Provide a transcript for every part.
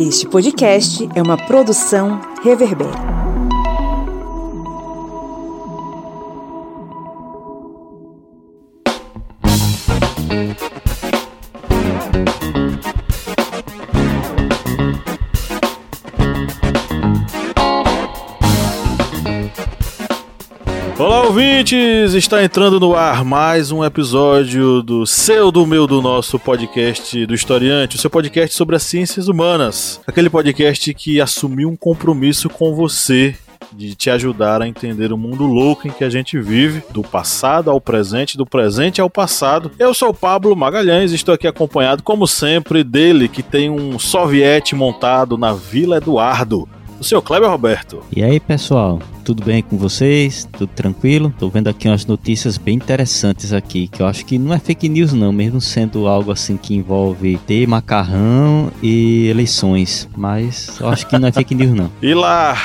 Este podcast é uma produção Reverber. Olá, ouvintes! Está entrando no ar mais um episódio do seu, do meu, do nosso podcast do Historiante, o seu podcast sobre as ciências humanas. Aquele podcast que assumiu um compromisso com você de te ajudar a entender o mundo louco em que a gente vive, do passado ao presente, do presente ao passado. Eu sou Pablo Magalhães, estou aqui acompanhado, como sempre, dele que tem um soviete montado na Vila Eduardo o seu Kleber Roberto. E aí, pessoal, tudo bem com vocês? Tudo tranquilo? Tô vendo aqui umas notícias bem interessantes aqui, que eu acho que não é fake news não, mesmo sendo algo assim que envolve ter macarrão e eleições, mas eu acho que não é fake news não. e lá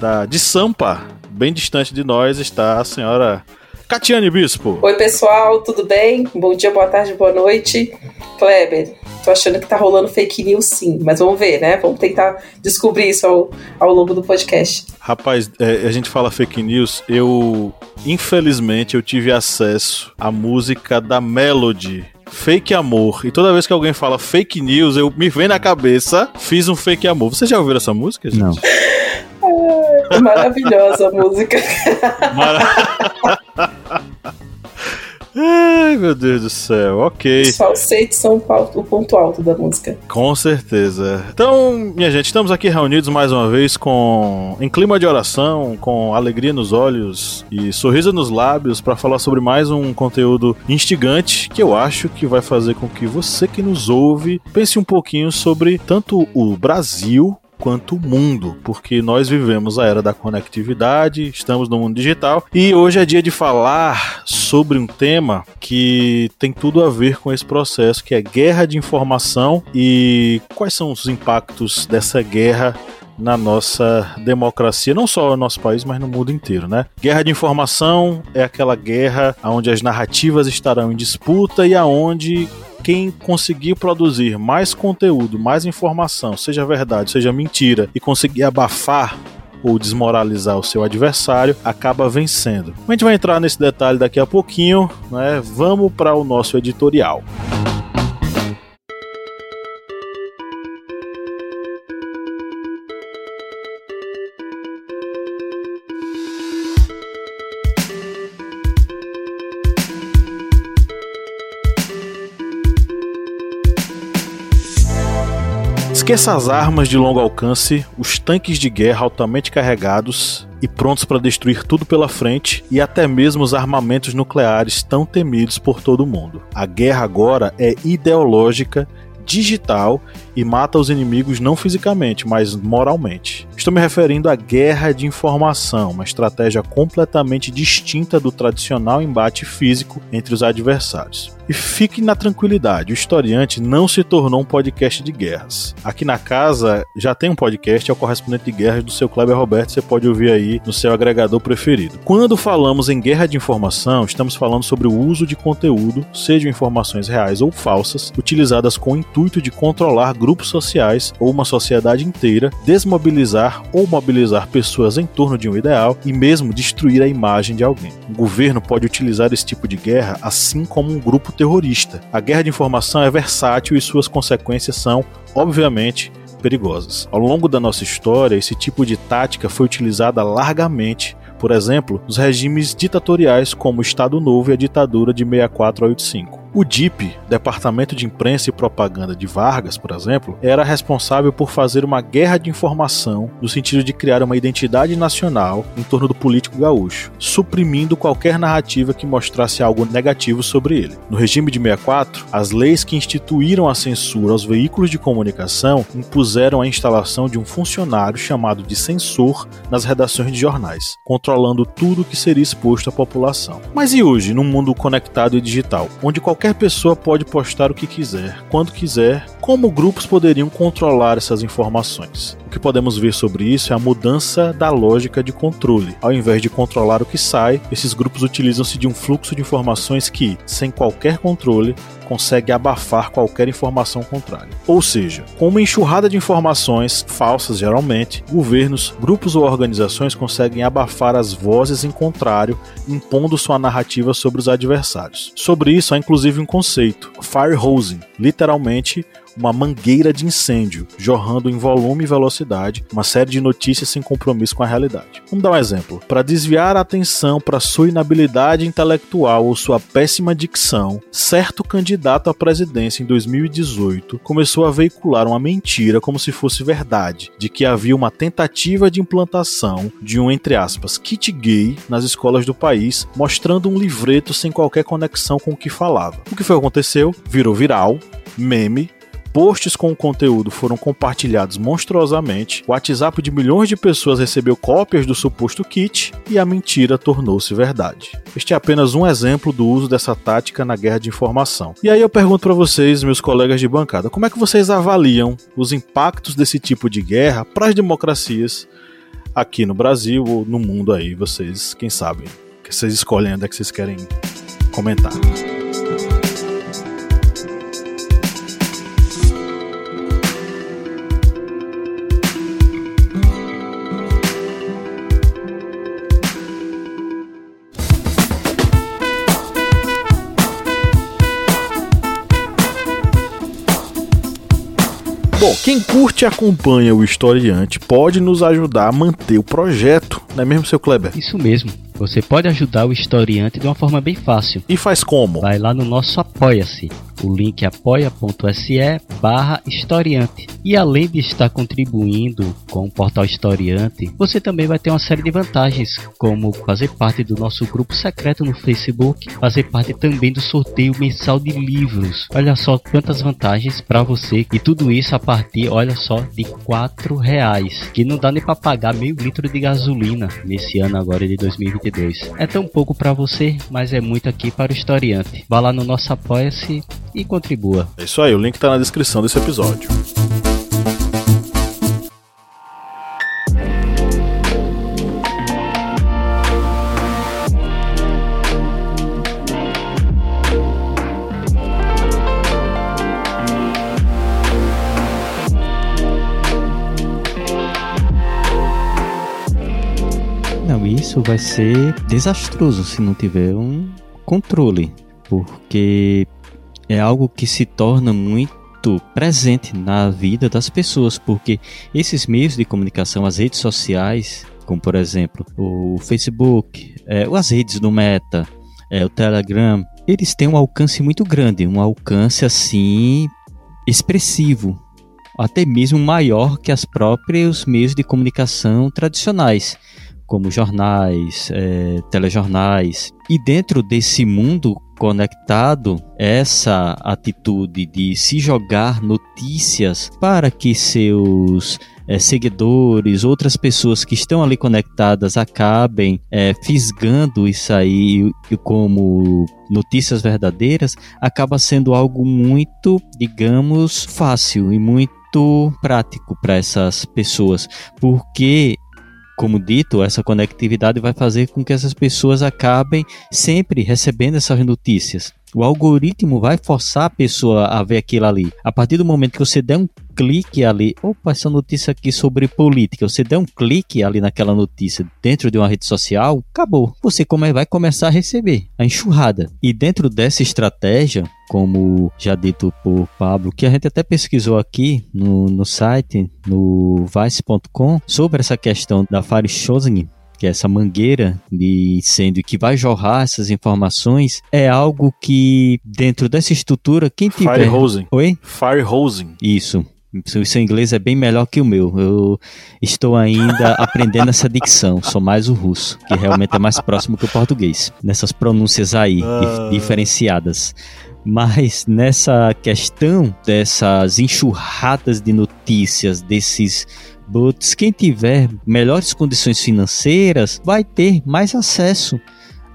da de Sampa, bem distante de nós, está a senhora Catiane Bispo. Oi, pessoal, tudo bem? Bom dia, boa tarde, boa noite. Kleber, tô achando que tá rolando fake news sim, mas vamos ver, né? Vamos tentar descobrir isso ao, ao longo do podcast. Rapaz, é, a gente fala fake news, eu, infelizmente, eu tive acesso à música da Melody, Fake Amor. E toda vez que alguém fala fake news, eu me vem na cabeça, fiz um fake amor. Você já ouviu essa música, gente? Não. Ai, maravilhosa a música. Ai, meu Deus do céu, ok. Os falsetes são o ponto alto da música. Com certeza. Então, minha gente, estamos aqui reunidos mais uma vez com em clima de oração, com alegria nos olhos e sorriso nos lábios para falar sobre mais um conteúdo instigante que eu acho que vai fazer com que você que nos ouve pense um pouquinho sobre tanto o Brasil quanto mundo, porque nós vivemos a era da conectividade, estamos no mundo digital e hoje é dia de falar sobre um tema que tem tudo a ver com esse processo, que é guerra de informação e quais são os impactos dessa guerra na nossa democracia, não só no nosso país, mas no mundo inteiro, né? Guerra de informação é aquela guerra onde as narrativas estarão em disputa e aonde quem conseguir produzir mais conteúdo, mais informação, seja verdade, seja mentira, e conseguir abafar ou desmoralizar o seu adversário, acaba vencendo. A gente vai entrar nesse detalhe daqui a pouquinho, né? Vamos para o nosso editorial. Esqueça as armas de longo alcance, os tanques de guerra altamente carregados e prontos para destruir tudo pela frente e até mesmo os armamentos nucleares tão temidos por todo mundo. A guerra agora é ideológica digital e mata os inimigos não fisicamente, mas moralmente. Estou me referindo à guerra de informação, uma estratégia completamente distinta do tradicional embate físico entre os adversários. E fique na tranquilidade, o historiante não se tornou um podcast de guerras. Aqui na casa já tem um podcast, é o correspondente de guerras do seu Kleber Roberto, você pode ouvir aí no seu agregador preferido. Quando falamos em guerra de informação, estamos falando sobre o uso de conteúdo, sejam informações reais ou falsas, utilizadas com o intuito de controlar grupos sociais ou uma sociedade inteira, desmobilizar ou mobilizar pessoas em torno de um ideal e mesmo destruir a imagem de alguém. O governo pode utilizar esse tipo de guerra assim como um grupo terrorista. A guerra de informação é versátil e suas consequências são, obviamente, perigosas. Ao longo da nossa história, esse tipo de tática foi utilizada largamente por exemplo, nos regimes ditatoriais como o Estado Novo e a ditadura de 64 a 85. O DIP, Departamento de Imprensa e Propaganda de Vargas, por exemplo, era responsável por fazer uma guerra de informação no sentido de criar uma identidade nacional em torno do político gaúcho, suprimindo qualquer narrativa que mostrasse algo negativo sobre ele. No regime de 64, as leis que instituíram a censura aos veículos de comunicação impuseram a instalação de um funcionário chamado de censor nas redações de jornais, controlando tudo que seria exposto à população. Mas e hoje, num mundo conectado e digital, onde qualquer pessoa pode postar o que quiser, quando quiser como grupos poderiam controlar essas informações. O que podemos ver sobre isso é a mudança da lógica de controle. Ao invés de controlar o que sai, esses grupos utilizam-se de um fluxo de informações que, sem qualquer controle, consegue abafar qualquer informação contrária. Ou seja, com uma enxurrada de informações falsas geralmente, governos, grupos ou organizações conseguem abafar as vozes em contrário, impondo sua narrativa sobre os adversários. Sobre isso há inclusive um conceito, fire hosing, literalmente uma mangueira de incêndio, jorrando em volume e velocidade uma série de notícias sem compromisso com a realidade. Vamos dar um exemplo. Para desviar a atenção para sua inabilidade intelectual ou sua péssima dicção, certo candidato à presidência em 2018 começou a veicular uma mentira como se fosse verdade, de que havia uma tentativa de implantação de um, entre aspas, kit gay nas escolas do país, mostrando um livreto sem qualquer conexão com o que falava. O que foi aconteceu? Virou viral, meme Posts com o conteúdo foram compartilhados monstruosamente, o WhatsApp de milhões de pessoas recebeu cópias do suposto kit e a mentira tornou-se verdade. Este é apenas um exemplo do uso dessa tática na guerra de informação. E aí eu pergunto para vocês, meus colegas de bancada, como é que vocês avaliam os impactos desse tipo de guerra para as democracias aqui no Brasil ou no mundo aí? Vocês, quem sabe, que vocês escolhem onde é que vocês querem comentar. Bom, quem curte e acompanha o historiante pode nos ajudar a manter o projeto, não é mesmo, seu Kleber? Isso mesmo. Você pode ajudar o historiante de uma forma bem fácil. E faz como? Vai lá no nosso Apoia-se. O link é apoia.se barra historiante. E além de estar contribuindo com o portal Historiante, você também vai ter uma série de vantagens, como fazer parte do nosso grupo secreto no Facebook, fazer parte também do sorteio mensal de livros. Olha só quantas vantagens para você e tudo isso a partir, olha só, de quatro reais, que não dá nem para pagar meio litro de gasolina nesse ano agora de 2022. É tão pouco para você, mas é muito aqui para o historiante. Vá lá no nosso apoia-se e contribua. É isso aí, o link está na descrição desse episódio. Não, isso vai ser desastroso se não tiver um controle, porque é algo que se torna muito presente na vida das pessoas, porque esses meios de comunicação, as redes sociais, como por exemplo o Facebook, é, as redes do Meta, é, o Telegram, eles têm um alcance muito grande, um alcance assim expressivo, até mesmo maior que os próprios meios de comunicação tradicionais como jornais, é, telejornais. E dentro desse mundo conectado, essa atitude de se jogar notícias para que seus é, seguidores, outras pessoas que estão ali conectadas acabem é, fisgando isso aí como notícias verdadeiras, acaba sendo algo muito, digamos, fácil e muito prático para essas pessoas, porque como dito, essa conectividade vai fazer com que essas pessoas acabem sempre recebendo essas notícias. O algoritmo vai forçar a pessoa a ver aquilo ali. A partir do momento que você der um clique ali, opa, essa notícia aqui sobre política, você der um clique ali naquela notícia dentro de uma rede social, acabou. Você vai começar a receber a enxurrada. E dentro dessa estratégia, como já dito por Pablo, que a gente até pesquisou aqui no, no site, no vice.com, sobre essa questão da Fire Chosen, que é essa mangueira de incêndio que vai jorrar essas informações, é algo que dentro dessa estrutura, quem tiver... Fire hosing. Oi? Fire hosing. Isso. O seu inglês é bem melhor que o meu. Eu estou ainda aprendendo essa dicção. Sou mais o russo, que realmente é mais próximo que o português. Nessas pronúncias aí, uh... diferenciadas. Mas nessa questão dessas enxurradas de notícias, desses bots, quem tiver melhores condições financeiras vai ter mais acesso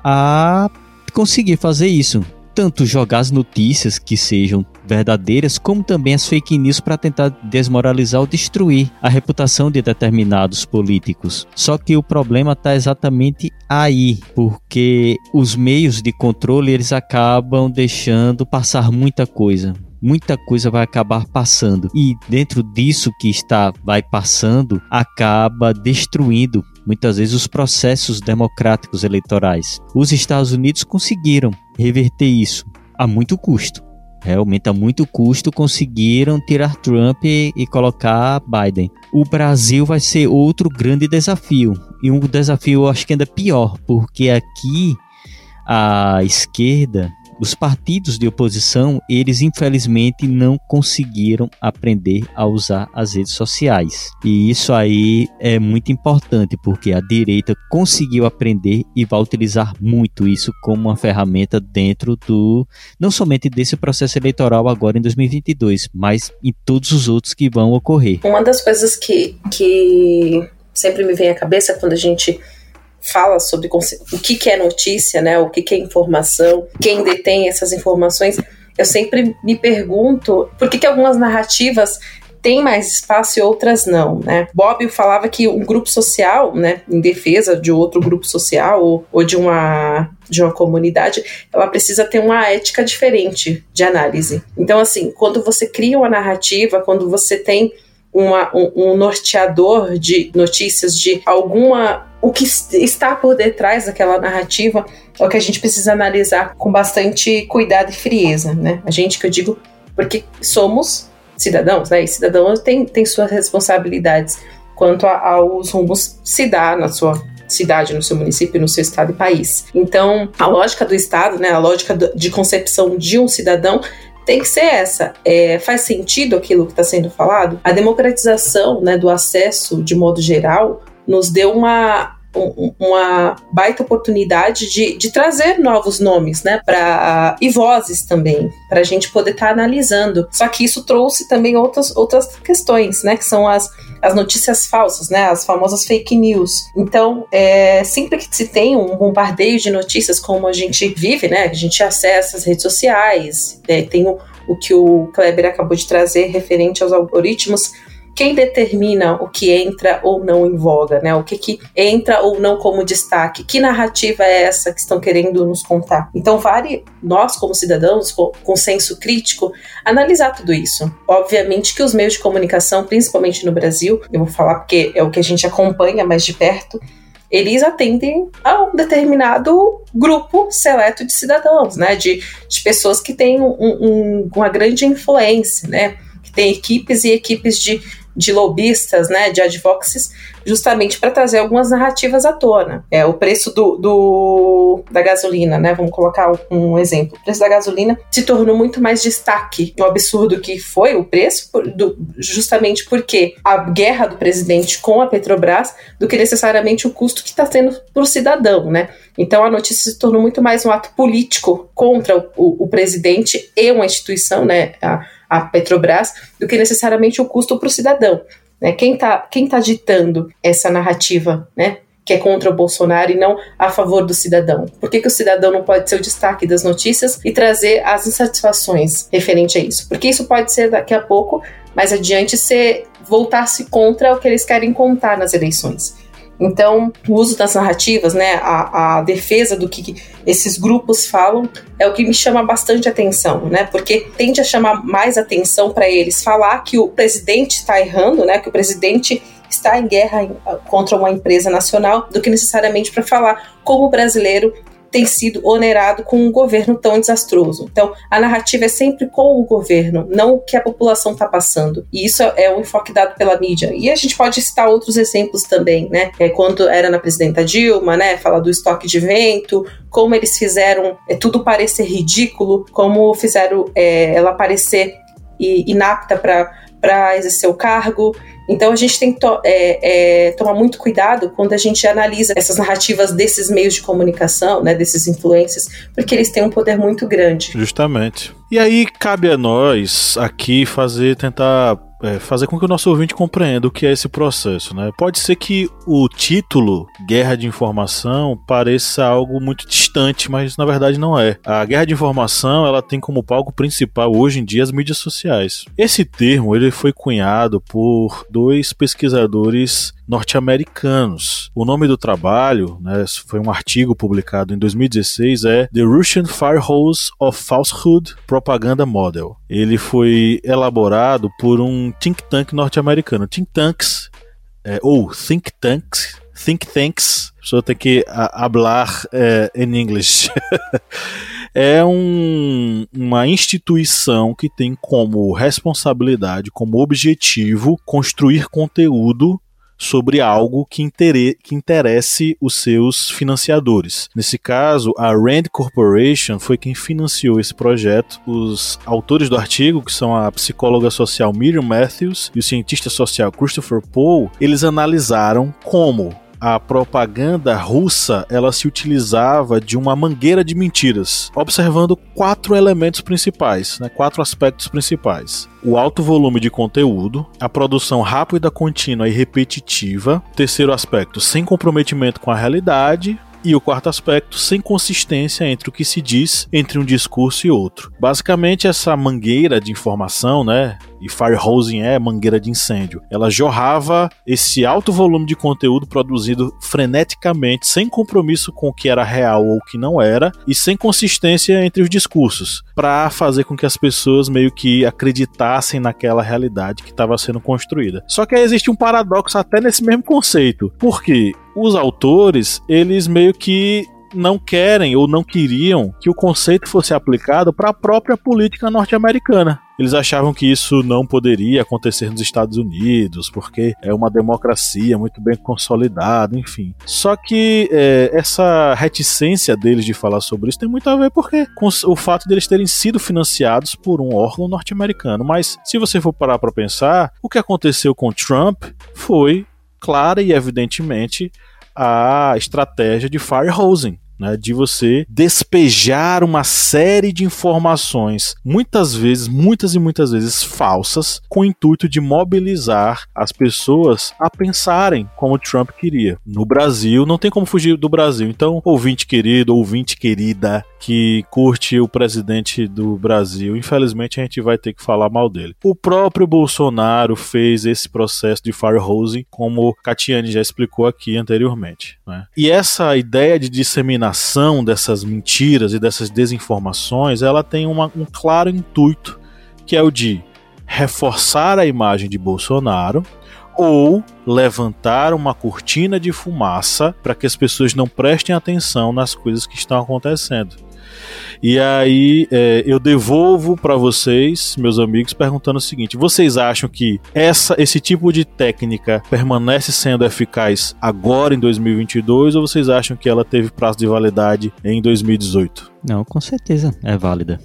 a conseguir fazer isso. Tanto jogar as notícias que sejam verdadeiras, como também as fake news para tentar desmoralizar ou destruir a reputação de determinados políticos. Só que o problema está exatamente aí, porque os meios de controle eles acabam deixando passar muita coisa muita coisa vai acabar passando e dentro disso que está vai passando acaba destruindo muitas vezes os processos democráticos eleitorais. Os Estados Unidos conseguiram reverter isso a muito custo. Realmente a muito custo conseguiram tirar Trump e, e colocar Biden. O Brasil vai ser outro grande desafio. E um desafio acho que ainda pior, porque aqui a esquerda os partidos de oposição, eles infelizmente não conseguiram aprender a usar as redes sociais. E isso aí é muito importante, porque a direita conseguiu aprender e vai utilizar muito isso como uma ferramenta dentro do não somente desse processo eleitoral agora em 2022, mas em todos os outros que vão ocorrer. Uma das coisas que, que sempre me vem à cabeça quando a gente fala sobre o que, que é notícia, né? O que, que é informação, quem detém essas informações. Eu sempre me pergunto por que, que algumas narrativas têm mais espaço e outras não, né? Bob falava que um grupo social, né, em defesa de outro grupo social ou, ou de uma de uma comunidade, ela precisa ter uma ética diferente de análise. Então, assim, quando você cria uma narrativa, quando você tem uma, um, um norteador de notícias de alguma o que está por detrás daquela narrativa é o que a gente precisa analisar com bastante cuidado e frieza, né? A gente que eu digo, porque somos cidadãos, né? E cidadão tem, tem suas responsabilidades quanto a, aos rumos se dá na sua cidade, no seu município, no seu estado e país. Então, a lógica do Estado, né, a lógica de concepção de um cidadão tem que ser essa. É, faz sentido aquilo que está sendo falado? A democratização né, do acesso, de modo geral, nos deu uma, uma baita oportunidade de, de trazer novos nomes, né, para e vozes também, para a gente poder estar tá analisando. Só que isso trouxe também outras, outras questões, né, que são as, as notícias falsas, né, as famosas fake news. Então, é, sempre que se tem um bombardeio de notícias como a gente vive, né, a gente acessa as redes sociais, é, tem o, o que o Kleber acabou de trazer referente aos algoritmos quem determina o que entra ou não em voga, né? O que, que entra ou não como destaque? Que narrativa é essa que estão querendo nos contar? Então, vale nós, como cidadãos, com senso crítico, analisar tudo isso. Obviamente que os meios de comunicação, principalmente no Brasil, eu vou falar porque é o que a gente acompanha mais de perto, eles atendem a um determinado grupo seleto de cidadãos, né? De, de pessoas que têm um, um, uma grande influência, né? Que tem equipes e equipes de de lobistas, né, de advocacies, justamente para trazer algumas narrativas à tona. É o preço do, do, da gasolina, né? Vamos colocar um exemplo. O preço da gasolina se tornou muito mais destaque no absurdo que foi o preço, do, justamente porque a guerra do presidente com a Petrobras do que necessariamente o custo que está tendo para o cidadão, né? Então a notícia se tornou muito mais um ato político contra o, o, o presidente e uma instituição, né? A, a Petrobras, do que necessariamente o custo para o cidadão. Né? Quem está quem tá ditando essa narrativa, né? que é contra o Bolsonaro e não a favor do cidadão? Por que, que o cidadão não pode ser o destaque das notícias e trazer as insatisfações referente a isso? Porque isso pode ser daqui a pouco, mais adiante, ser voltar-se contra o que eles querem contar nas eleições. Então, o uso das narrativas, né, a, a defesa do que esses grupos falam é o que me chama bastante atenção, né, porque tende a chamar mais atenção para eles falar que o presidente está errando, né, que o presidente está em guerra contra uma empresa nacional, do que necessariamente para falar como o brasileiro tem sido onerado com um governo tão desastroso. Então, a narrativa é sempre com o governo, não o que a população está passando. E isso é o enfoque dado pela mídia. E a gente pode citar outros exemplos também, né? É, quando era na presidenta Dilma, né? Fala do estoque de vento, como eles fizeram é, tudo parecer ridículo, como fizeram é, ela parecer inapta para exercer o cargo. Então a gente tem que to é, é, tomar muito cuidado quando a gente analisa essas narrativas desses meios de comunicação, né, desses influencers, porque eles têm um poder muito grande. Justamente. E aí cabe a nós aqui fazer, tentar é, fazer com que o nosso ouvinte compreenda o que é esse processo. Né? Pode ser que o título Guerra de Informação pareça algo muito distante, mas na verdade não é. A guerra de informação ela tem como palco principal hoje em dia as mídias sociais. Esse termo ele foi cunhado por dois pesquisadores norte-americanos. O nome do trabalho, né, foi um artigo publicado em 2016, é The Russian Firehose of Falsehood Propaganda Model. Ele foi elaborado por um think tank norte-americano. Think tanks, é, ou think tanks, think tanks, a pessoa tem que hablar é, em inglês. é um, uma instituição que tem como responsabilidade, como objetivo, construir conteúdo sobre algo que, intere que interesse os seus financiadores. Nesse caso, a Rand Corporation foi quem financiou esse projeto. Os autores do artigo, que são a psicóloga social Miriam Matthews e o cientista social Christopher Pohl, eles analisaram como a propaganda russa ela se utilizava de uma mangueira de mentiras, observando quatro elementos principais, né, quatro aspectos principais. O alto volume de conteúdo, a produção rápida, contínua e repetitiva. Terceiro aspecto, sem comprometimento com a realidade. E o quarto aspecto, sem consistência entre o que se diz entre um discurso e outro. Basicamente, essa mangueira de informação, né? E firehosing é mangueira de incêndio. Ela jorrava esse alto volume de conteúdo produzido freneticamente, sem compromisso com o que era real ou o que não era, e sem consistência entre os discursos, para fazer com que as pessoas meio que acreditassem naquela realidade que estava sendo construída. Só que aí existe um paradoxo até nesse mesmo conceito. Porque os autores, eles meio que não querem ou não queriam que o conceito fosse aplicado para a própria política norte-americana. Eles achavam que isso não poderia acontecer nos Estados Unidos, porque é uma democracia muito bem consolidada, enfim. Só que é, essa reticência deles de falar sobre isso tem muito a ver porque com o fato deles terem sido financiados por um órgão norte-americano. Mas se você for parar para pensar, o que aconteceu com Trump foi clara e evidentemente a estratégia de firehosing né, de você despejar uma série de informações, muitas vezes, muitas e muitas vezes falsas, com o intuito de mobilizar as pessoas a pensarem como Trump queria. No Brasil, não tem como fugir do Brasil. Então, ouvinte querido, ouvinte querida, que curte o presidente do Brasil, infelizmente a gente vai ter que falar mal dele. O próprio Bolsonaro fez esse processo de firehosing, como Catiane já explicou aqui anteriormente. Né? E essa ideia de disseminar disseminação dessas mentiras e dessas desinformações, ela tem uma, um claro intuito, que é o de reforçar a imagem de Bolsonaro ou levantar uma cortina de fumaça para que as pessoas não prestem atenção nas coisas que estão acontecendo. E aí é, eu devolvo para vocês, meus amigos, perguntando o seguinte: vocês acham que essa, esse tipo de técnica permanece sendo eficaz agora em 2022 ou vocês acham que ela teve prazo de validade em 2018? Não, com certeza é válida.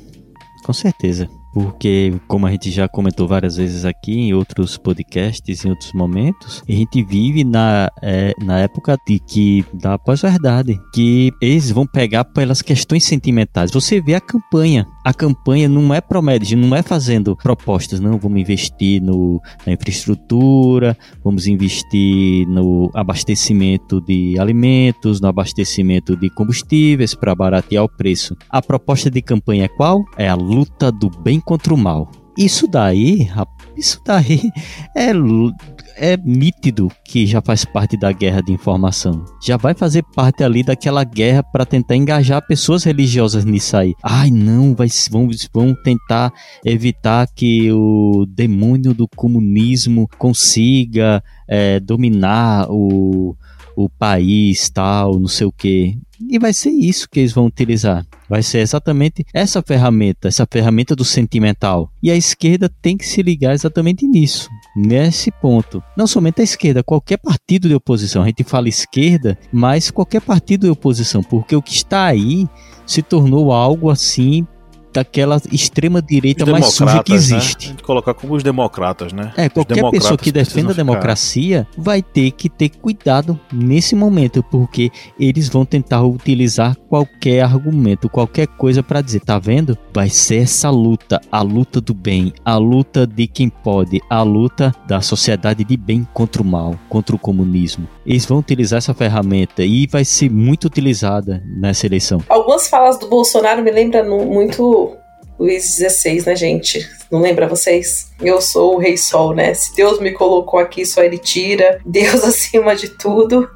Com certeza porque, como a gente já comentou várias vezes aqui em outros podcasts, em outros momentos, a gente vive na, é, na época de que da pós-verdade, que eles vão pegar pelas questões sentimentais. Você vê a campanha. A campanha não é promete, não é fazendo propostas, não. Vamos investir no, na infraestrutura, vamos investir no abastecimento de alimentos, no abastecimento de combustíveis para baratear o preço. A proposta de campanha é qual? É a luta do bem contra o mal. Isso daí, isso daí é, é nítido que já faz parte da guerra de informação. Já vai fazer parte ali daquela guerra para tentar engajar pessoas religiosas nisso aí. Ai, não, vai, vão, tentar evitar que o demônio do comunismo consiga é, dominar o, o país, tal, não sei o que. E vai ser isso que eles vão utilizar. Vai ser exatamente essa ferramenta, essa ferramenta do sentimental. E a esquerda tem que se ligar exatamente nisso, nesse ponto. Não somente a esquerda, qualquer partido de oposição. A gente fala esquerda, mas qualquer partido de oposição, porque o que está aí se tornou algo assim daquela extrema direita mais suja que né? existe. A gente colocar como os democratas, né? É, qualquer pessoa que defenda a ficar- democracia vai ter que ter cuidado nesse momento, porque eles vão tentar utilizar qualquer argumento, qualquer coisa para dizer, tá vendo? Vai ser essa luta, a luta do bem, a luta de quem pode, a luta da sociedade de bem contra o mal, contra o comunismo. Eles vão utilizar essa ferramenta e vai ser muito utilizada nessa eleição. Algumas falas do Bolsonaro me lembram muito Luiz XVI, né, gente? Não lembra vocês? Eu sou o Rei Sol, né? Se Deus me colocou aqui, só Ele tira. Deus acima de tudo.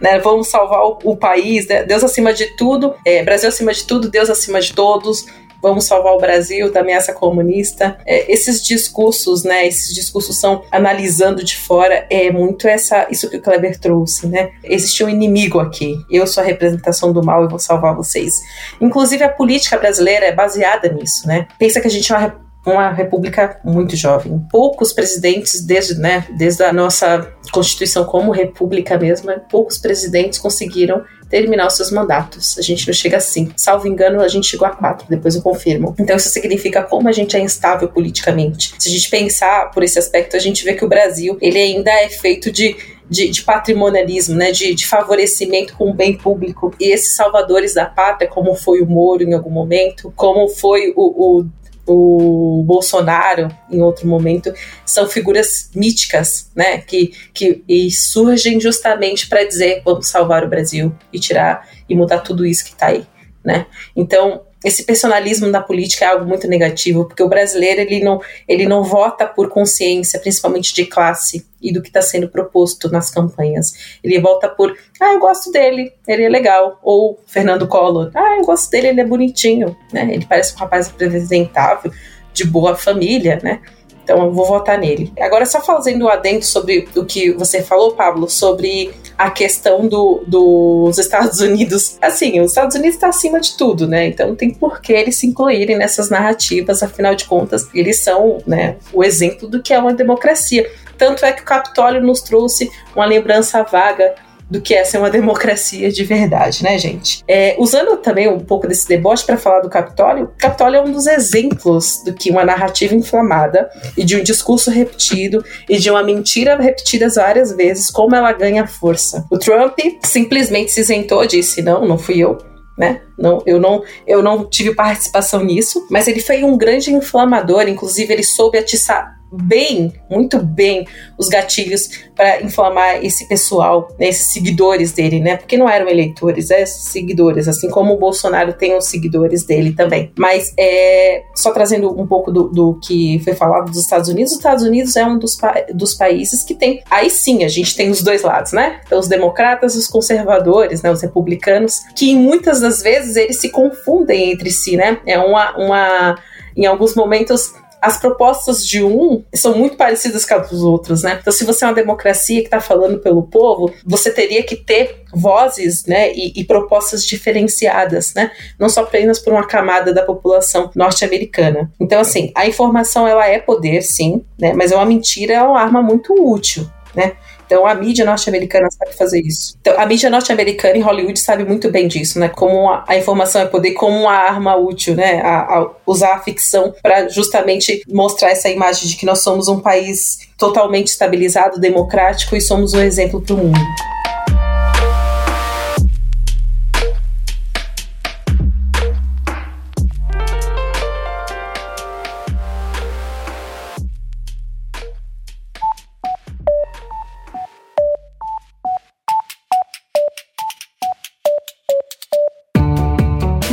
Né, vamos salvar o, o país, né? Deus acima de tudo, é, Brasil acima de tudo, Deus acima de todos. Vamos salvar o Brasil da ameaça comunista. É, esses discursos, né? Esses discursos são analisando de fora. É muito essa, isso que o Kleber trouxe, né? Existe um inimigo aqui. Eu sou a representação do mal e vou salvar vocês. Inclusive a política brasileira é baseada nisso, né? Pensa que a gente é uma, uma república muito jovem. Poucos presidentes desde, né, desde a nossa constituição como república mesmo, poucos presidentes conseguiram terminar os seus mandatos. A gente não chega assim. Salvo engano, a gente chegou a quatro, depois eu confirmo. Então isso significa como a gente é instável politicamente. Se a gente pensar por esse aspecto, a gente vê que o Brasil, ele ainda é feito de de, de, patrimonialismo, né, de, de, favorecimento com o bem público. E esses salvadores da pátria, como foi o Moro em algum momento, como foi o, o o Bolsonaro em outro momento são figuras míticas, né, que, que e surgem justamente para dizer vamos salvar o Brasil e tirar e mudar tudo isso que está aí, né? Então esse personalismo na política é algo muito negativo, porque o brasileiro ele não, ele não vota por consciência, principalmente de classe e do que está sendo proposto nas campanhas. Ele vota por, ah, eu gosto dele, ele é legal. Ou Fernando Collor, ah, eu gosto dele, ele é bonitinho, né? Ele parece um rapaz apresentável, de boa família, né? Então eu vou votar nele. Agora, só fazendo um adendo sobre o que você falou, Pablo, sobre a questão do, dos Estados Unidos. Assim, os Estados Unidos está acima de tudo, né? Então não tem por que eles se incluírem nessas narrativas, afinal de contas, eles são né, o exemplo do que é uma democracia. Tanto é que o Capitólio nos trouxe uma lembrança vaga do que é ser uma democracia de verdade, né, gente? É, usando também um pouco desse deboche para falar do Capitólio, Capitólio é um dos exemplos do que uma narrativa inflamada e de um discurso repetido e de uma mentira repetida várias vezes, como ela ganha força. O Trump simplesmente se isentou, disse: não, não fui eu. Né? Não, eu não, eu não tive participação nisso, mas ele foi um grande inflamador. Inclusive, ele soube atiçar bem, muito bem, os gatilhos para inflamar esse pessoal, né, esses seguidores dele, né? Porque não eram eleitores, é seguidores, assim como o Bolsonaro tem os seguidores dele também. Mas é, só trazendo um pouco do, do que foi falado dos Estados Unidos, os Estados Unidos é um dos, pa dos países que tem. Aí sim, a gente tem os dois lados, né? Então, os democratas e os conservadores, né? Os republicanos, que muitas das vezes eles se confundem entre si, né? É uma. uma em alguns momentos as propostas de um são muito parecidas com as dos outros, né? Então, se você é uma democracia que está falando pelo povo, você teria que ter vozes, né, e, e propostas diferenciadas, né? Não só apenas por uma camada da população norte-americana. Então, assim, a informação ela é poder, sim, né? Mas é uma mentira, é uma arma muito útil, né? Então a mídia norte-americana sabe fazer isso. Então a mídia norte-americana em Hollywood sabe muito bem disso, né? Como a, a informação é poder como uma arma útil, né? A, a usar a ficção para justamente mostrar essa imagem de que nós somos um país totalmente estabilizado, democrático e somos um exemplo para o mundo.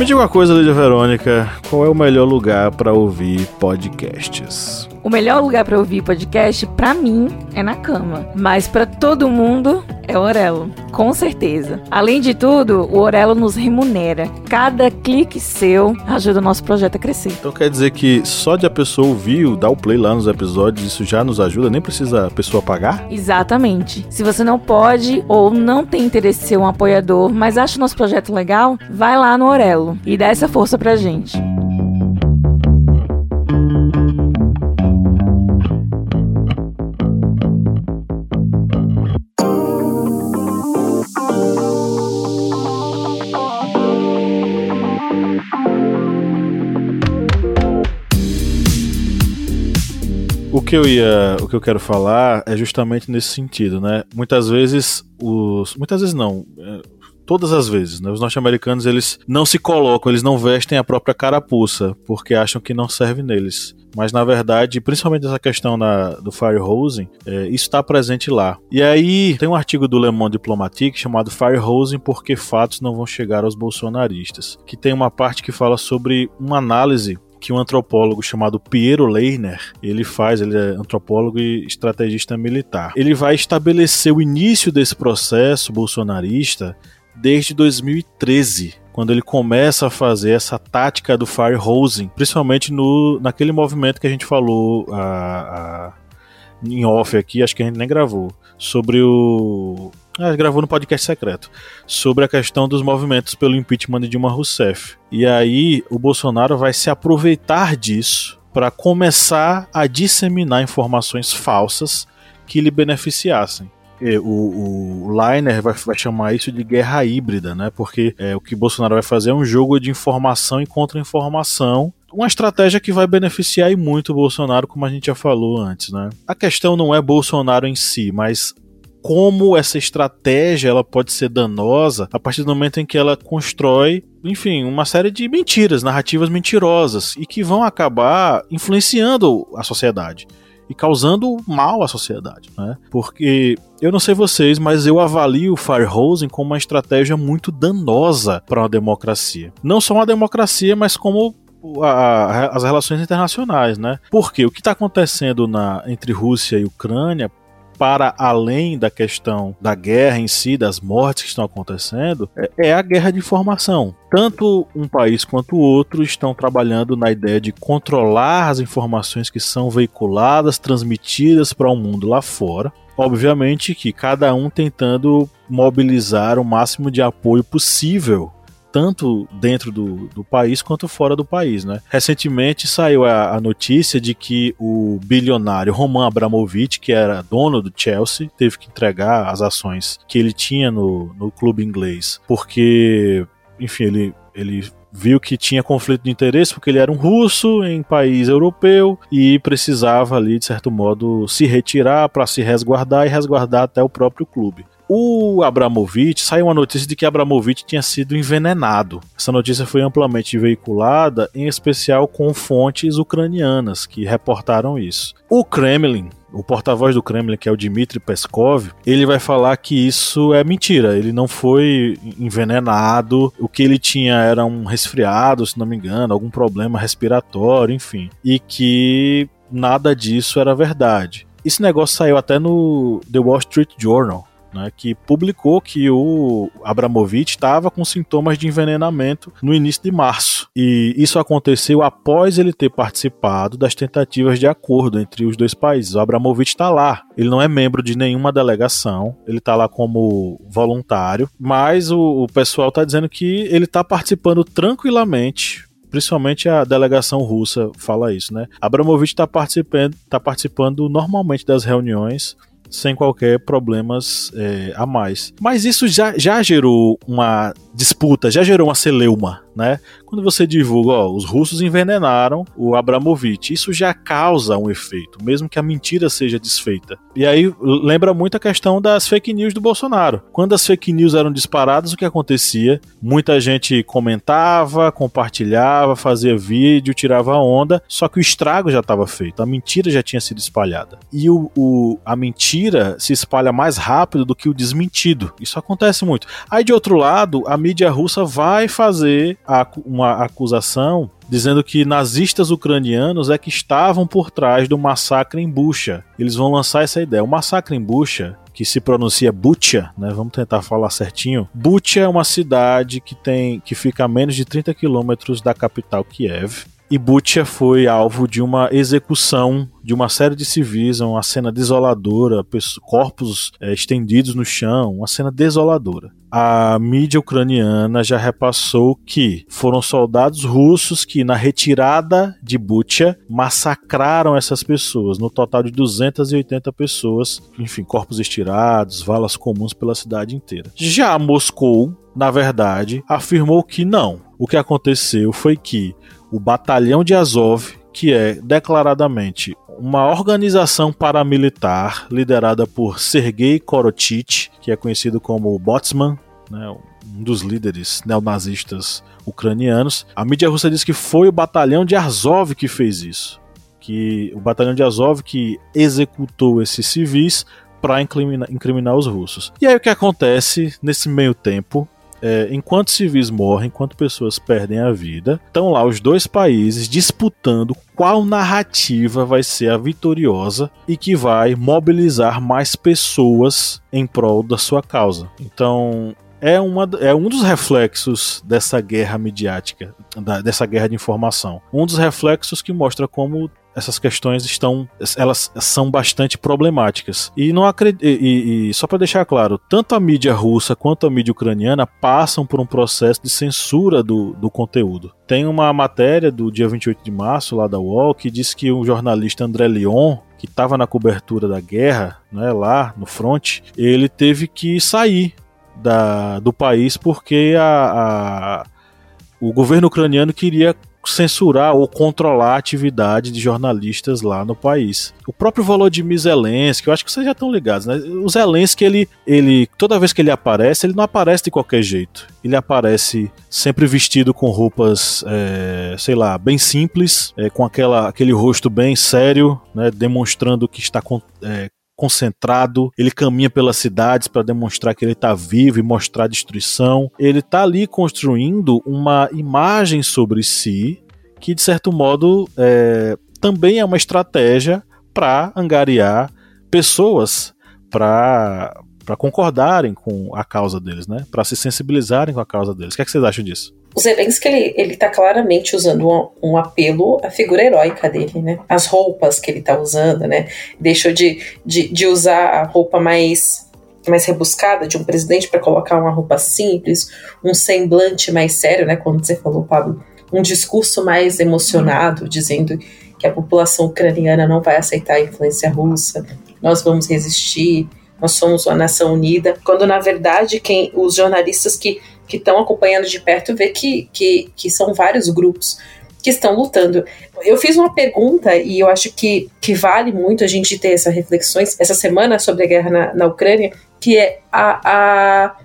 Me diga uma coisa, Lídia Verônica, qual é o melhor lugar para ouvir podcasts? O melhor lugar para ouvir podcast, para mim, é na cama. Mas para todo mundo, é o Orelo. Com certeza. Além de tudo, o Orelo nos remunera. Cada clique seu ajuda o nosso projeto a crescer. Então quer dizer que só de a pessoa ouvir, dar o play lá nos episódios, isso já nos ajuda? Nem precisa a pessoa pagar? Exatamente. Se você não pode ou não tem interesse em ser um apoiador, mas acha o nosso projeto legal, vai lá no Orelo e dá essa força pra gente. Que eu ia, o que eu quero falar é justamente nesse sentido, né? Muitas vezes os, muitas vezes não, é, todas as vezes, né? Os norte-americanos eles não se colocam, eles não vestem a própria carapuça porque acham que não serve neles. Mas na verdade, principalmente essa questão na, do firehosing, é, isso está presente lá. E aí tem um artigo do Le Monde Diplomatique chamado Firehosing porque fatos não vão chegar aos bolsonaristas, que tem uma parte que fala sobre uma análise que um antropólogo chamado Piero Leiner, ele faz, ele é antropólogo e estrategista militar. Ele vai estabelecer o início desse processo bolsonarista desde 2013, quando ele começa a fazer essa tática do firehosing, principalmente no, naquele movimento que a gente falou a, a, em off aqui, acho que a gente nem gravou, sobre o. Ah, gravou no podcast secreto. Sobre a questão dos movimentos pelo impeachment de Dilma Rousseff. E aí o Bolsonaro vai se aproveitar disso para começar a disseminar informações falsas que lhe beneficiassem. O, o Liner vai, vai, chamar isso de guerra híbrida, né? Porque é, o que Bolsonaro vai fazer é um jogo de informação e contra-informação uma estratégia que vai beneficiar e muito o Bolsonaro, como a gente já falou antes, né? A questão não é Bolsonaro em si, mas como essa estratégia ela pode ser danosa a partir do momento em que ela constrói, enfim, uma série de mentiras, narrativas mentirosas e que vão acabar influenciando a sociedade e causando mal à sociedade, né? Porque eu não sei vocês, mas eu avalio o firehosing como uma estratégia muito danosa para uma democracia. Não só uma democracia, mas como a, a, as relações internacionais, né? Porque o que está acontecendo na, entre Rússia e Ucrânia para além da questão da guerra em si, das mortes que estão acontecendo, é, é a guerra de informação. Tanto um país quanto o outro estão trabalhando na ideia de controlar as informações que são veiculadas, transmitidas para o mundo lá fora. Obviamente que cada um tentando mobilizar o máximo de apoio possível tanto dentro do, do país quanto fora do país, né? Recentemente saiu a, a, notícia de que o bilionário Roman Abramovich, que era dono do Chelsea, teve que entregar as ações que ele tinha no, no clube inglês, porque, enfim, ele, ele viu que tinha conflito de interesse porque ele era um russo em país europeu e precisava ali de certo modo se retirar para se resguardar e resguardar até o próprio clube. O Abramovich, saiu uma notícia de que Abramovich tinha sido envenenado. Essa notícia foi amplamente veiculada, em especial com fontes ucranianas que reportaram isso. O Kremlin, o porta-voz do Kremlin, que é o Dmitry Peskov, ele vai falar que isso é mentira. Ele não foi envenenado. O que ele tinha era um resfriado, se não me engano, algum problema respiratório, enfim. E que nada disso era verdade. Esse negócio saiu até no The Wall Street Journal né, que publicou que o Abramovich estava com sintomas de envenenamento no início de março. E isso aconteceu após ele ter participado das tentativas de acordo entre os dois países. O Abramovich está lá, ele não é membro de nenhuma delegação, ele está lá como voluntário, mas o, o pessoal está dizendo que ele está participando tranquilamente principalmente a delegação russa fala isso, né? Abramovich está participando, tá participando normalmente das reuniões sem qualquer problemas é, a mais. Mas isso já, já gerou uma disputa, já gerou uma celeuma, né? Quando você divulga, ó, os russos envenenaram o Abramovich, isso já causa um efeito, mesmo que a mentira seja desfeita. E aí lembra muito a questão das fake news do Bolsonaro. Quando as fake news eram disparadas, o que acontecia? Muita gente comentava, compartilhava, fazia vídeo, tirava onda, só que o estrago já estava feito, a mentira já tinha sido espalhada. E o, o, a mentira se espalha mais rápido do que o desmentido. Isso acontece muito. Aí de outro lado, a mídia russa vai fazer uma acusação dizendo que nazistas ucranianos é que estavam por trás do massacre em Bucha. Eles vão lançar essa ideia. O massacre em Bucha que se pronuncia Bucha, né? Vamos tentar falar certinho. Bucha é uma cidade que tem que fica a menos de 30 quilômetros da capital Kiev. E Bucha foi alvo de uma execução de uma série de civis, uma cena desoladora, corpos é, estendidos no chão, uma cena desoladora. A mídia ucraniana já repassou que foram soldados russos que, na retirada de Bucha, massacraram essas pessoas, no total de 280 pessoas, enfim, corpos estirados, valas comuns pela cidade inteira. Já Moscou, na verdade, afirmou que não. O que aconteceu foi que o batalhão de Azov, que é declaradamente uma organização paramilitar liderada por Sergei Korochich, que é conhecido como Botsman, né, um dos líderes neonazistas ucranianos. A mídia russa diz que foi o batalhão de Azov que fez isso. Que o batalhão de Azov que executou esses civis para incriminar, incriminar os russos. E aí o que acontece nesse meio tempo? É, enquanto civis morrem, enquanto pessoas perdem a vida, estão lá os dois países disputando qual narrativa vai ser a vitoriosa e que vai mobilizar mais pessoas em prol da sua causa. Então, é, uma, é um dos reflexos dessa guerra midiática, da, dessa guerra de informação. Um dos reflexos que mostra como essas questões estão elas são bastante problemáticas. E não acredito e, e, só para deixar claro tanto a mídia russa quanto a mídia ucraniana passam por um processo de censura do, do conteúdo. Tem uma matéria do dia 28 de março lá da UOL que diz que o jornalista André Leon que estava na cobertura da guerra, né, lá no front, ele teve que sair da, do país porque a, a, o governo ucraniano queria censurar ou controlar a atividade de jornalistas lá no país. O próprio Volodymyr Zelensky, eu acho que vocês já estão ligados, né? O Zelensky, ele, ele, toda vez que ele aparece, ele não aparece de qualquer jeito. Ele aparece sempre vestido com roupas, é, sei lá, bem simples, é, com aquela, aquele rosto bem sério, né? Demonstrando que está é, concentrado, ele caminha pelas cidades para demonstrar que ele está vivo e mostrar a destruição. Ele está ali construindo uma imagem sobre si que, de certo modo, é, também é uma estratégia para angariar pessoas para para concordarem com a causa deles, né? Para se sensibilizarem com a causa deles. O que, é que vocês acham disso? O Zelensky, ele, ele tá claramente usando um, um, apelo à figura heróica dele, né? As roupas que ele tá usando, né? Deixou de, de, de usar a roupa mais mais rebuscada de um presidente para colocar uma roupa simples, um semblante mais sério, né? Quando você falou, Pablo, um discurso mais emocionado, dizendo que a população ucraniana não vai aceitar a influência russa, nós vamos resistir, nós somos uma nação unida, quando na verdade quem os jornalistas que que estão acompanhando de perto vê que, que, que são vários grupos que estão lutando. Eu fiz uma pergunta e eu acho que, que vale muito a gente ter essas reflexões essa semana sobre a guerra na, na Ucrânia, que é a, a,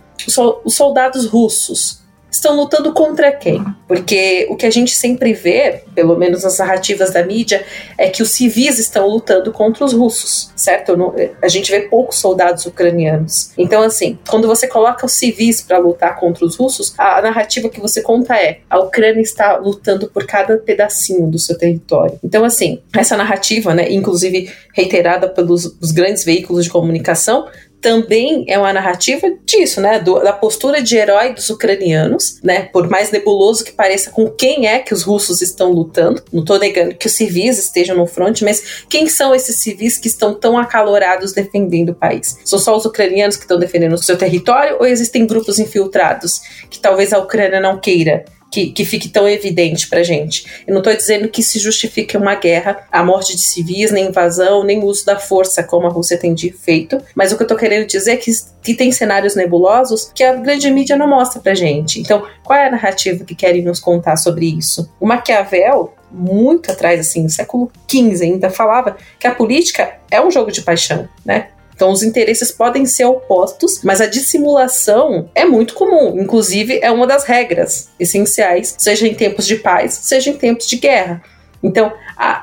os soldados russos estão lutando contra quem? Porque o que a gente sempre vê, pelo menos nas narrativas da mídia, é que os civis estão lutando contra os russos, certo? A gente vê poucos soldados ucranianos. Então, assim, quando você coloca os civis para lutar contra os russos, a narrativa que você conta é: a Ucrânia está lutando por cada pedacinho do seu território. Então, assim, essa narrativa, né, inclusive reiterada pelos grandes veículos de comunicação, também é uma narrativa disso, né? Do, da postura de herói dos ucranianos, né? Por mais nebuloso que pareça com quem é que os russos estão lutando. Não estou negando que os civis estejam no front, mas quem são esses civis que estão tão acalorados defendendo o país? São só os ucranianos que estão defendendo o seu território ou existem grupos infiltrados que talvez a Ucrânia não queira que, que fique tão evidente pra gente. Eu não estou dizendo que se justifique uma guerra, a morte de civis, nem invasão, nem uso da força, como a Rússia tem feito, mas o que eu estou querendo dizer é que, que tem cenários nebulosos que a grande mídia não mostra pra gente. Então, qual é a narrativa que querem nos contar sobre isso? O Maquiavel, muito atrás, assim, no século XV ainda falava que a política é um jogo de paixão, né? Então, os interesses podem ser opostos, mas a dissimulação é muito comum. Inclusive, é uma das regras essenciais, seja em tempos de paz, seja em tempos de guerra. Então,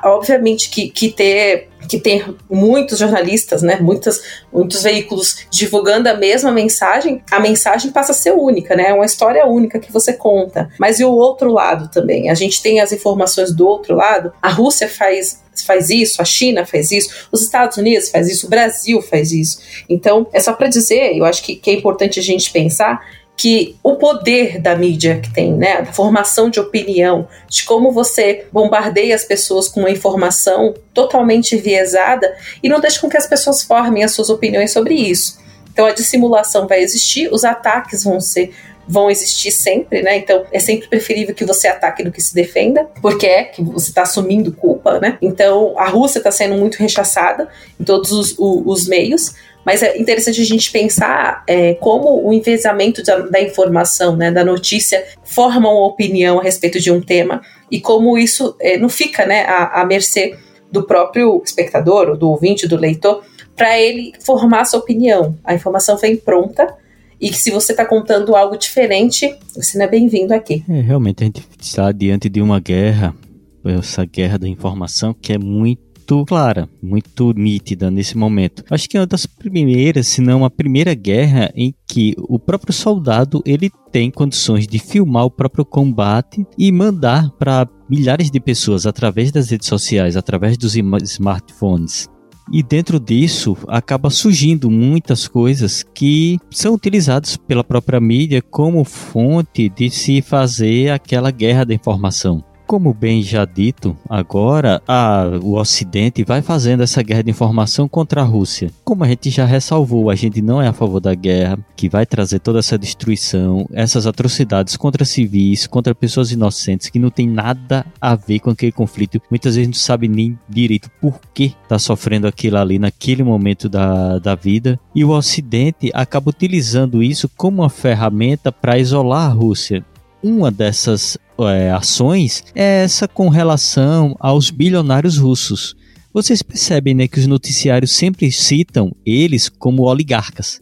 obviamente que, que ter que tem muitos jornalistas, né, muitas, muitos veículos divulgando a mesma mensagem, a mensagem passa a ser única, né, é uma história única que você conta. Mas e o outro lado também? A gente tem as informações do outro lado. A Rússia faz faz isso, a China faz isso, os Estados Unidos faz isso, o Brasil faz isso. Então, é só para dizer, eu acho que, que é importante a gente pensar que o poder da mídia que tem, né, da formação de opinião, de como você bombardeia as pessoas com uma informação totalmente enviesada e não deixa com que as pessoas formem as suas opiniões sobre isso. Então a dissimulação vai existir, os ataques vão ser vão existir sempre, né? Então é sempre preferível que você ataque do que se defenda, porque é que você está assumindo culpa, né? Então a Rússia está sendo muito rechaçada em todos os, os, os meios, mas é interessante a gente pensar é, como o envezamento da, da, informação, né, da notícia, forma uma opinião a respeito de um tema e como isso é, não fica né, à, à mercê do próprio espectador, do ouvinte, do leitor, para ele formar sua opinião. A informação vem pronta e que se você está contando algo diferente, você não é bem-vindo aqui. É, realmente a gente está diante de uma guerra, essa guerra da informação que é muito clara, muito nítida nesse momento. Acho que é uma das primeiras, se não a primeira guerra em que o próprio soldado ele tem condições de filmar o próprio combate e mandar para milhares de pessoas através das redes sociais, através dos smartphones. E dentro disso acaba surgindo muitas coisas que são utilizadas pela própria mídia como fonte de se fazer aquela guerra da informação. Como bem já dito, agora a, o Ocidente vai fazendo essa guerra de informação contra a Rússia. Como a gente já ressalvou, a gente não é a favor da guerra, que vai trazer toda essa destruição, essas atrocidades contra civis, contra pessoas inocentes, que não tem nada a ver com aquele conflito. Muitas vezes não sabe nem direito por que está sofrendo aquilo ali naquele momento da, da vida. E o Ocidente acaba utilizando isso como uma ferramenta para isolar a Rússia uma dessas é, ações é essa com relação aos bilionários russos. Vocês percebem né, que os noticiários sempre citam eles como oligarcas,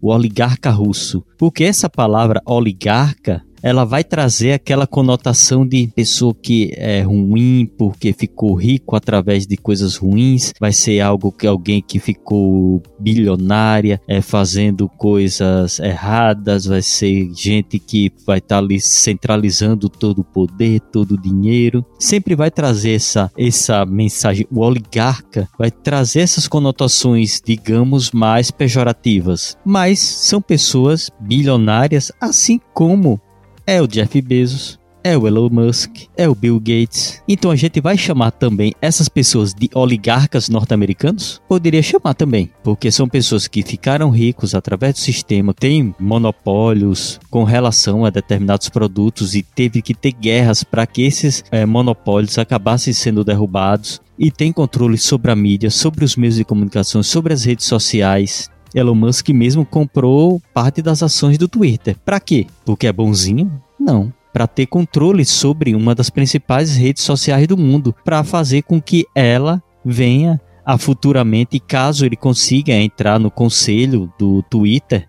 o oligarca russo, porque essa palavra oligarca ela vai trazer aquela conotação de pessoa que é ruim porque ficou rico através de coisas ruins, vai ser algo que alguém que ficou bilionária é fazendo coisas erradas, vai ser gente que vai estar tá ali centralizando todo o poder, todo o dinheiro. Sempre vai trazer essa essa mensagem, o oligarca vai trazer essas conotações, digamos, mais pejorativas, mas são pessoas bilionárias assim como é o Jeff Bezos, é o Elon Musk, é o Bill Gates. Então a gente vai chamar também essas pessoas de oligarcas norte-americanos? Poderia chamar também, porque são pessoas que ficaram ricos através do sistema, têm monopólios com relação a determinados produtos e teve que ter guerras para que esses é, monopólios acabassem sendo derrubados e tem controle sobre a mídia, sobre os meios de comunicação, sobre as redes sociais. Elon Musk mesmo comprou parte das ações do Twitter. Para quê? Porque é bonzinho? Não para ter controle sobre uma das principais redes sociais do mundo, para fazer com que ela venha a futuramente, caso ele consiga entrar no conselho do Twitter,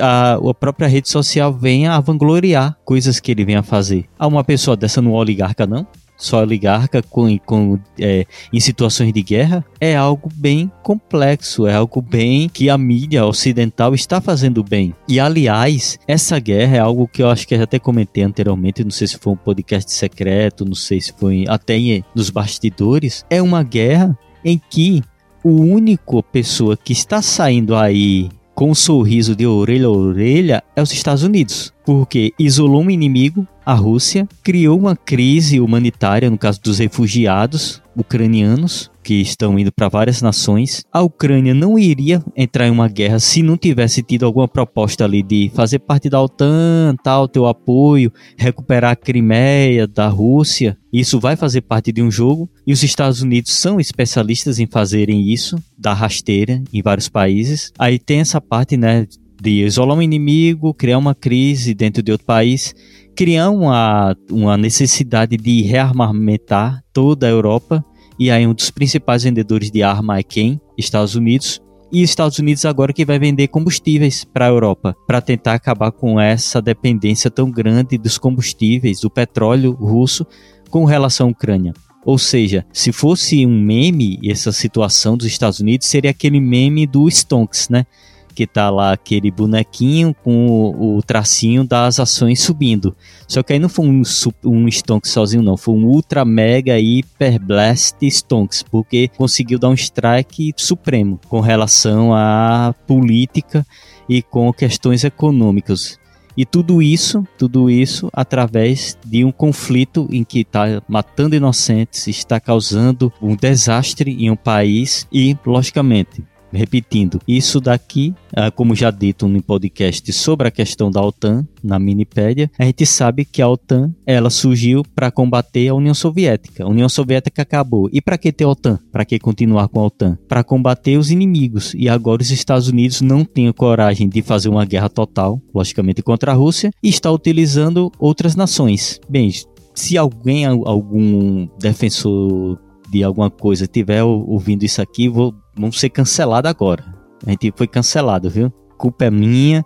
a, a própria rede social venha a vangloriar coisas que ele venha a fazer. Há uma pessoa dessa no oligarca, não? Só oligarca com, com, é, em situações de guerra é algo bem complexo, é algo bem que a mídia ocidental está fazendo bem. E aliás, essa guerra é algo que eu acho que eu até comentei anteriormente, não sei se foi um podcast secreto, não sei se foi até nos bastidores, é uma guerra em que o único pessoa que está saindo aí com um sorriso de orelha a orelha é os Estados Unidos, porque isolou um inimigo, a Rússia, criou uma crise humanitária, no caso dos refugiados ucranianos, que estão indo para várias nações. A Ucrânia não iria entrar em uma guerra se não tivesse tido alguma proposta ali de fazer parte da OTAN, tal, teu apoio, recuperar a Crimeia da Rússia. Isso vai fazer parte de um jogo e os Estados Unidos são especialistas em fazerem isso, da rasteira em vários países. Aí tem essa parte, né, de isolar um inimigo, criar uma crise dentro de outro país, criar uma, uma necessidade de rearmamentar toda a Europa e aí um dos principais vendedores de arma é quem? Estados Unidos. E Estados Unidos agora que vai vender combustíveis para a Europa, para tentar acabar com essa dependência tão grande dos combustíveis, do petróleo russo com relação à Ucrânia. Ou seja, se fosse um meme, essa situação dos Estados Unidos seria aquele meme do Stonks, né? Que tá lá aquele bonequinho com o, o, tracinho das ações subindo. Só que aí não foi um, um Stonks sozinho, não. Foi um Ultra Mega Hyper Blast Stonks, porque conseguiu dar um strike supremo com relação à política e com questões econômicas. E tudo isso, tudo isso através de um conflito em que está matando inocentes, está causando um desastre em um país e, logicamente, Repetindo, isso daqui, ah, como já dito no podcast sobre a questão da OTAN, na Minipédia, a gente sabe que a OTAN ela surgiu para combater a União Soviética. A União Soviética acabou. E para que ter a OTAN? Para que continuar com a OTAN? Para combater os inimigos. E agora os Estados Unidos não têm coragem de fazer uma guerra total, logicamente contra a Rússia, e está utilizando outras nações. Bem, se alguém, algum defensor de alguma coisa tiver ouvindo isso aqui, vou, vão ser cancelados agora. A gente foi cancelado, viu? Culpa é minha,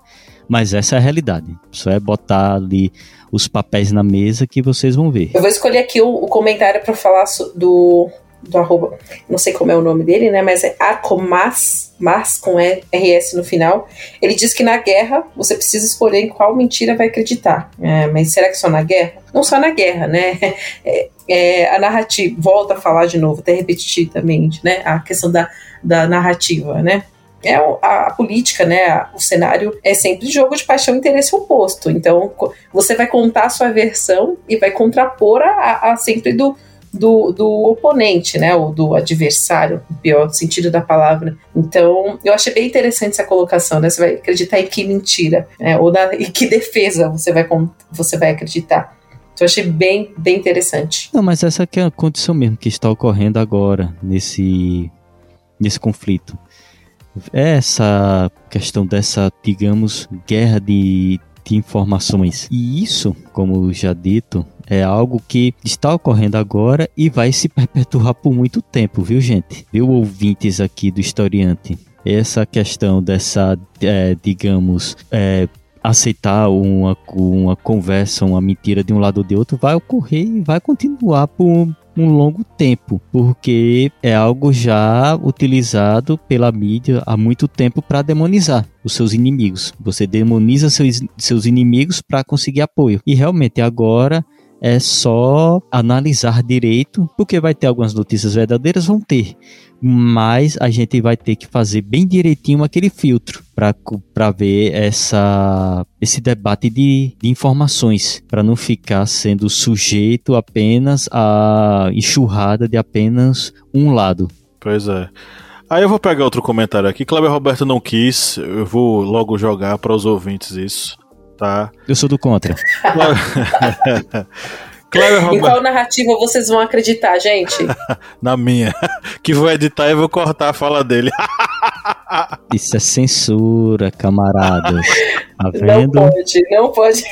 mas essa é a realidade. Só é botar ali os papéis na mesa que vocês vão ver. Eu vou escolher aqui o, o comentário para falar do, do arroba, não sei como é o nome dele, né? Mas é Arcomas, mas com RS no final. Ele diz que na guerra você precisa escolher em qual mentira vai acreditar. É, mas será que só na guerra? Não só na guerra, né? É, é, a narrativa, volta a falar de novo, até repetitivamente, né? A questão da, da narrativa, né? é a, a, política, né? O cenário é sempre jogo de paixão e interesse oposto. Então, você vai contar a sua versão e vai contrapor a, a sempre do, do, do, oponente, né? Ou do adversário, no pior sentido da palavra. Então, eu achei bem interessante essa colocação, né? Você vai acreditar em que mentira, né? ou na, em que defesa você vai, você vai acreditar. Então, achei bem, bem interessante. Não, mas essa é a condição mesmo que está ocorrendo agora, nesse, nesse conflito essa questão dessa, digamos, guerra de, de informações. E isso, como já dito, é algo que está ocorrendo agora e vai se perpetuar por muito tempo, viu, gente? Viu, ouvintes aqui do historiante? Essa questão dessa, é, digamos, é, aceitar uma, uma conversa, uma mentira de um lado ou de outro, vai ocorrer e vai continuar por um longo tempo, porque é algo já utilizado pela mídia há muito tempo para demonizar os seus inimigos. Você demoniza seus, seus inimigos para conseguir apoio. E realmente agora é só analisar direito, porque vai ter algumas notícias verdadeiras, vão ter, mas a gente vai ter que fazer bem direitinho aquele filtro para ver essa, esse debate de, de informações, para não ficar sendo sujeito apenas à enxurrada de apenas um lado. Pois é. Aí eu vou pegar outro comentário aqui. Cláudio Roberto não quis, eu vou logo jogar para os ouvintes isso, tá? Eu sou do contra. Cleber Roberto. Em qual narrativa vocês vão acreditar, gente? Na minha. Que vou editar e vou cortar a fala dele. Isso é censura, camaradas. Tá vendo? Não pode, não pode.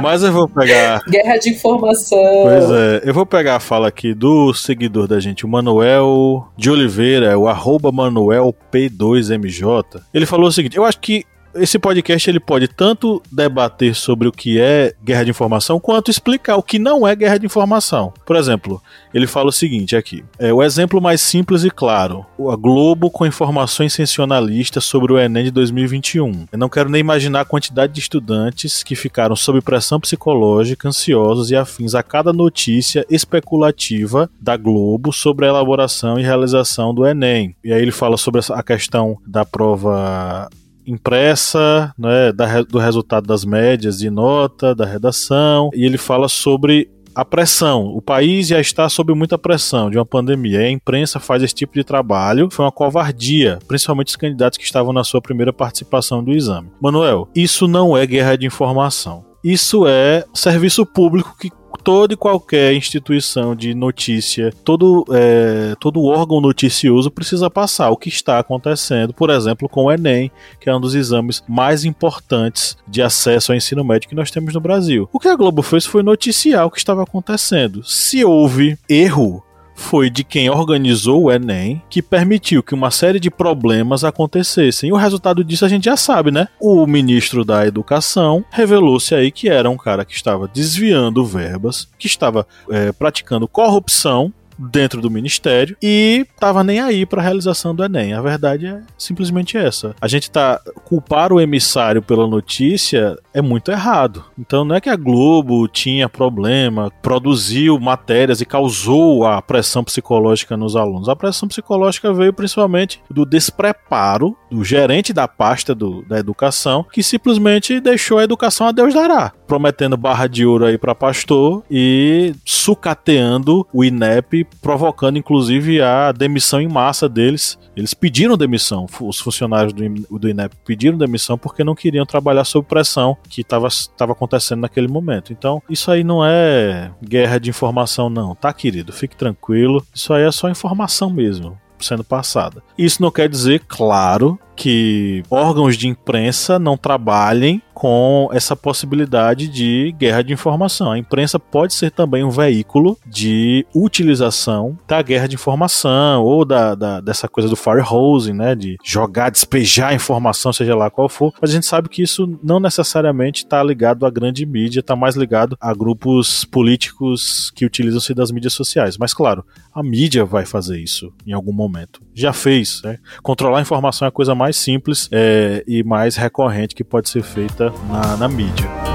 Mas eu vou pegar. Guerra de informação. Pois é, eu vou pegar a fala aqui do seguidor da gente, o Manuel de Oliveira, o arroba Manuel P2MJ. Ele falou o seguinte: eu acho que esse podcast ele pode tanto debater sobre o que é guerra de informação, quanto explicar o que não é guerra de informação. Por exemplo, ele fala o seguinte aqui: é o exemplo mais simples e claro, a Globo com informações sensacionalistas sobre o Enem de 2021. Eu não quero nem imaginar a quantidade de estudantes que ficaram sob pressão psicológica, ansiosos e afins a cada notícia especulativa da Globo sobre a elaboração e realização do Enem. E aí ele fala sobre a questão da prova impressa, né, da, do resultado das médias de nota, da redação, e ele fala sobre a pressão. O país já está sob muita pressão de uma pandemia. A imprensa faz esse tipo de trabalho. Foi uma covardia, principalmente os candidatos que estavam na sua primeira participação do exame. Manuel, isso não é guerra de informação. Isso é serviço público que toda e qualquer instituição de notícia, todo, é, todo órgão noticioso precisa passar o que está acontecendo, por exemplo, com o Enem, que é um dos exames mais importantes de acesso ao ensino médio que nós temos no Brasil. O que a Globo fez foi noticiar o que estava acontecendo. Se houve erro, foi de quem organizou o Enem que permitiu que uma série de problemas acontecessem. E o resultado disso a gente já sabe, né? O ministro da Educação revelou-se aí que era um cara que estava desviando verbas, que estava é, praticando corrupção dentro do ministério e tava nem aí para a realização do Enem. A verdade é simplesmente essa. A gente tá culpar o emissário pela notícia é muito errado. Então não é que a Globo tinha problema, produziu matérias e causou a pressão psicológica nos alunos. A pressão psicológica veio principalmente do despreparo do gerente da pasta do, da educação, que simplesmente deixou a educação a Deus dará, prometendo barra de ouro aí para pastor e sucateando o INEP, provocando inclusive a demissão em massa deles. Eles pediram demissão, os funcionários do, do INEP pediram demissão porque não queriam trabalhar sob pressão que estava acontecendo naquele momento. Então, isso aí não é guerra de informação, não, tá, querido? Fique tranquilo. Isso aí é só informação mesmo sendo passada. Isso não quer dizer, claro, que órgãos de imprensa não trabalhem com essa possibilidade de guerra de informação. A imprensa pode ser também um veículo de utilização da guerra de informação ou da, da dessa coisa do firehosing, né, de jogar, despejar informação, seja lá qual for. Mas a gente sabe que isso não necessariamente está ligado à grande mídia, está mais ligado a grupos políticos que utilizam-se das mídias sociais. Mas claro, a mídia vai fazer isso em algum momento. Já fez. Né? Controlar a informação é a coisa mais simples é, e mais recorrente que pode ser feita na, na mídia.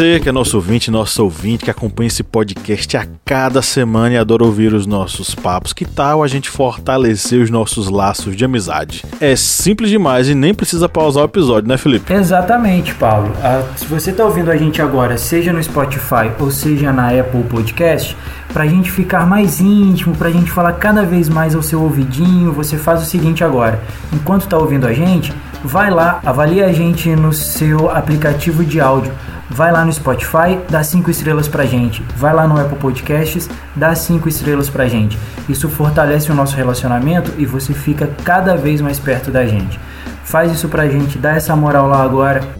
Você que é nosso ouvinte, nosso ouvinte, que acompanha esse podcast a cada semana e adora ouvir os nossos papos, que tal a gente fortalecer os nossos laços de amizade? É simples demais e nem precisa pausar o episódio, né, Felipe? Exatamente, Paulo. Ah, se você está ouvindo a gente agora, seja no Spotify ou seja na Apple Podcast, para a gente ficar mais íntimo, para a gente falar cada vez mais ao seu ouvidinho, você faz o seguinte agora. Enquanto está ouvindo a gente, vai lá, avalie a gente no seu aplicativo de áudio vai lá no Spotify, dá 5 estrelas pra gente. Vai lá no Apple Podcasts, dá 5 estrelas pra gente. Isso fortalece o nosso relacionamento e você fica cada vez mais perto da gente. Faz isso pra gente, dá essa moral lá agora.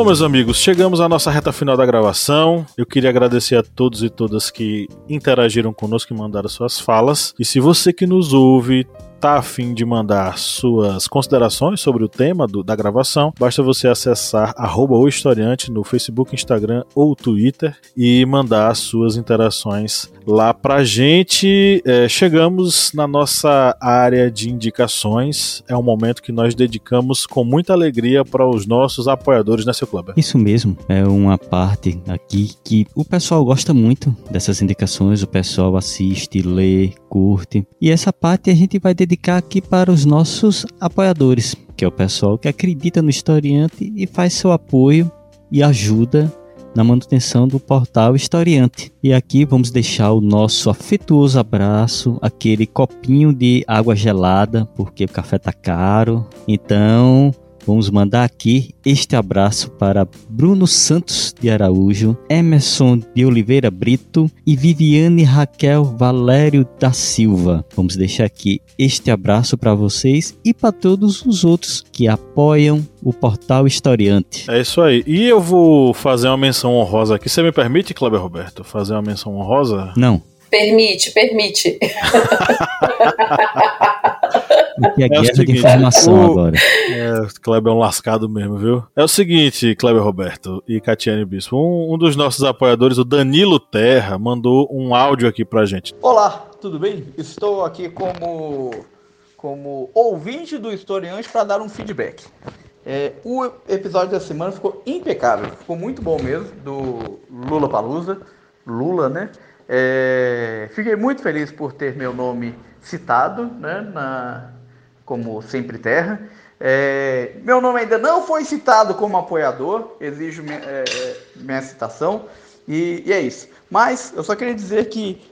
Bom, meus amigos, chegamos à nossa reta final da gravação. Eu queria agradecer a todos e todas que interagiram conosco e mandaram suas falas. E se você que nos ouve tá afim de mandar suas considerações sobre o tema do, da gravação, basta você acessar arroba o historiante no Facebook, Instagram ou Twitter e mandar suas interações lá pra gente. É, chegamos na nossa área de indicações. É um momento que nós dedicamos com muita alegria para os nossos apoiadores, né, seu Clube? Isso mesmo, é uma parte aqui que o pessoal gosta muito dessas indicações, o pessoal assiste, lê, curte. E essa parte a gente vai dedicar aqui para os nossos apoiadores, que é o pessoal que acredita no historiante e faz seu apoio e ajuda na manutenção do portal Historiante. E aqui vamos deixar o nosso afetuoso abraço, aquele copinho de água gelada, porque o café tá caro. Então, Vamos mandar aqui este abraço para Bruno Santos de Araújo, Emerson de Oliveira Brito e Viviane Raquel Valério da Silva. Vamos deixar aqui este abraço para vocês e para todos os outros que apoiam o portal Historiante. É isso aí. E eu vou fazer uma menção honrosa aqui. Você me permite, Kleber Roberto, fazer uma menção honrosa? Não. Permite, permite. Porque é, é guerra seguinte, de informação o, agora. É, o Kleber é um lascado mesmo, viu? É o seguinte, Kleber Roberto e Catiane Bispo, um, um dos nossos apoiadores, o Danilo Terra, mandou um áudio aqui pra gente. Olá, tudo bem? Estou aqui como, como ouvinte do historiante para dar um feedback. É, o episódio da semana ficou impecável, ficou muito bom mesmo, do Lula Palusa, Lula, né? É, fiquei muito feliz por ter meu nome citado né, na, como Sempre Terra. É, meu nome ainda não foi citado como apoiador, exijo minha, é, minha citação, e, e, é isso. Mas eu só queria dizer que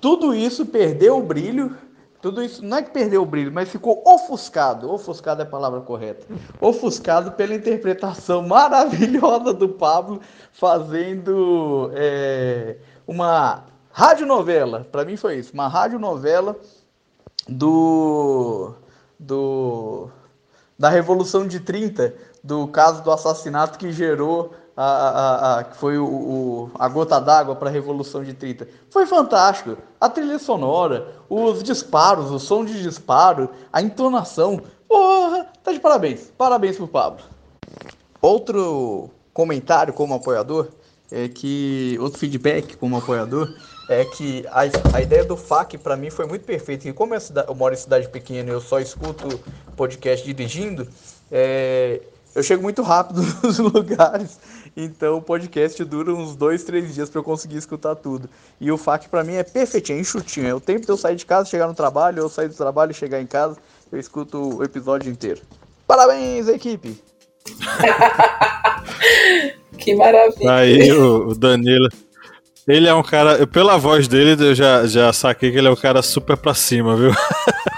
tudo isso perdeu o brilho, tudo isso não é que perdeu o brilho, mas ficou ofuscado, ofuscado é a palavra correta, ofuscado pela interpretação maravilhosa do Pablo fazendo é, uma radionovela, para mim foi isso, uma radionovela do, do da Revolução de 30, do caso do assassinato que gerou a, a, a que foi o, o a gota d'água para a Revolução de 30. Foi fantástico. A trilha sonora, os disparos, o som de disparo, a entonação. Porra, tá de parabéns. Parabéns pro Pablo. Outro comentário como apoiador é que outro feedback como apoiador é que a, a ideia do FAQ para mim foi muito perfeita. E como eu, eu moro em cidade pequena e eu só escuto podcast dirigindo, é, eu chego muito rápido nos lugares. Então o podcast dura uns dois, três dias para eu conseguir escutar tudo. E o FAQ para mim é perfeitinho, é enxutinho. É o tempo de eu sair de casa, chegar no trabalho, eu sair do trabalho e chegar em casa, eu escuto o episódio inteiro. Parabéns, equipe! Que maravilha. Aí o, o Danilo. Ele é um cara. Pela voz dele, eu já, já saquei que ele é um cara super pra cima, viu?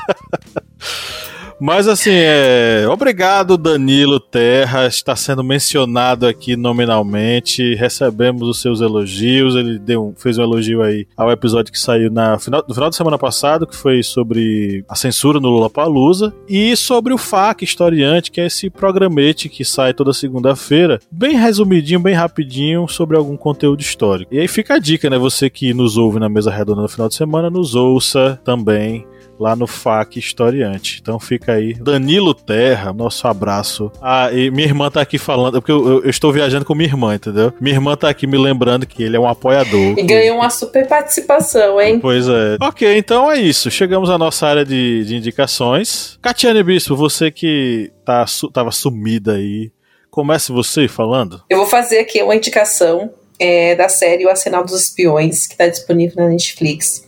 Mas assim, é... obrigado Danilo Terra, está sendo mencionado aqui nominalmente, recebemos os seus elogios, ele deu fez um elogio aí ao episódio que saiu na final, no final de semana passado, que foi sobre a censura no Lollapalooza, e sobre o FAQ Historiante, que é esse programete que sai toda segunda-feira, bem resumidinho, bem rapidinho, sobre algum conteúdo histórico. E aí fica a dica, né, você que nos ouve na mesa redonda no final de semana, nos ouça também lá no FAQ Historiante. Então fica aí. Danilo Terra, nosso abraço. Ah, e minha irmã tá aqui falando, porque eu, eu, eu, estou viajando com minha irmã, entendeu? Minha irmã tá aqui me lembrando que ele é um apoiador. E ganhou uma super participação, hein? Pois é. Ok, então é isso. Chegamos à nossa área de, de indicações. Catiane Bispo, você que tá, tava sumida aí, comece você falando. Eu vou fazer aqui uma indicação é, da série O Arsenal dos Espiões, que está disponível na Netflix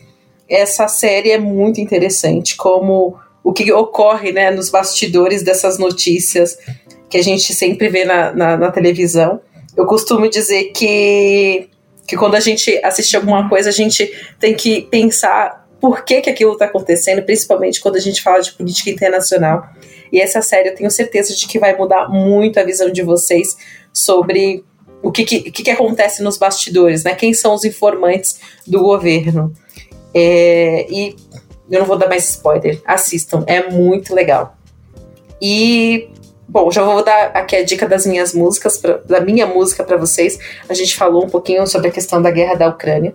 essa série é muito interessante, como o que ocorre né, nos bastidores dessas notícias que a gente sempre vê na, na, na televisão. Eu costumo dizer que, que quando a gente assiste alguma coisa, a gente tem que pensar por que, que aquilo está acontecendo, principalmente quando a gente fala de política internacional. E essa série eu tenho certeza de que vai mudar muito a visão de vocês sobre o que, que, que, que acontece nos bastidores, né? Quem são os informantes do governo. É, e eu não vou dar mais spoiler, assistam, é muito legal. E, bom, já vou dar aqui a dica das minhas músicas, pra, da minha música para vocês. A gente falou um pouquinho sobre a questão da guerra da Ucrânia.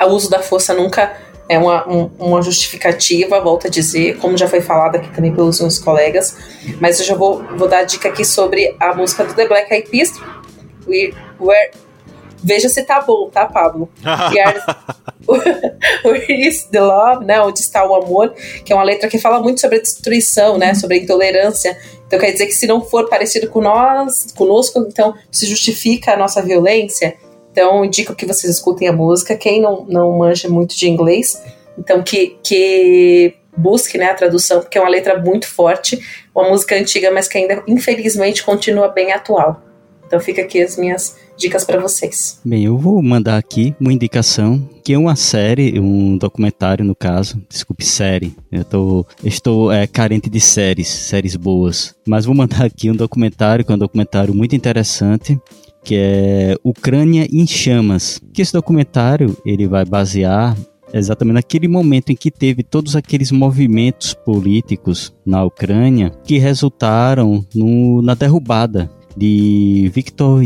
O uso da força nunca é uma, um, uma justificativa, volto a dizer, como já foi falado aqui também pelos meus colegas, mas eu já vou, vou dar a dica aqui sobre a música do The Black Eyed Peas, Where, Veja se tá bom, tá, Pablo? Where is the love, né? Onde está o amor, que é uma letra que fala muito sobre a destruição, né? Sobre a intolerância. Então quer dizer que se não for parecido com nós, conosco, então se justifica a nossa violência. Então indico que vocês escutem a música. Quem não, não manja muito de inglês, então que, que busque né, a tradução, porque é uma letra muito forte, uma música antiga, mas que ainda infelizmente continua bem atual. Então fica aqui as minhas dicas para vocês. Bem, eu vou mandar aqui uma indicação que é uma série, um documentário no caso, desculpe, série. Eu tô, estou é, carente de séries, séries boas. Mas vou mandar aqui um documentário, que é um documentário muito interessante, que é Ucrânia em Chamas. Que esse documentário ele vai basear exatamente naquele momento em que teve todos aqueles movimentos políticos na Ucrânia que resultaram no, na derrubada de Viktor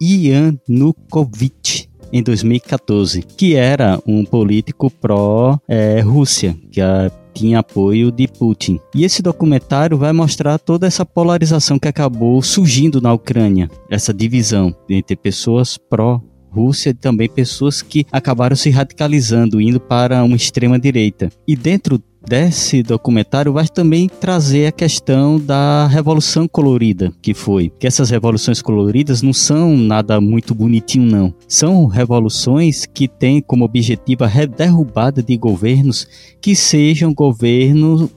Yanukovych em 2014, que era um político pró-Rússia, é, que a, tinha apoio de Putin. E esse documentário vai mostrar toda essa polarização que acabou surgindo na Ucrânia, essa divisão entre pessoas pró Rússia e também pessoas que acabaram se radicalizando, indo para uma extrema direita. E dentro desse documentário vai também trazer a questão da revolução colorida que foi. Que essas revoluções coloridas não são nada muito bonitinho não. São revoluções que têm como objetivo a derrubada de governos que sejam governos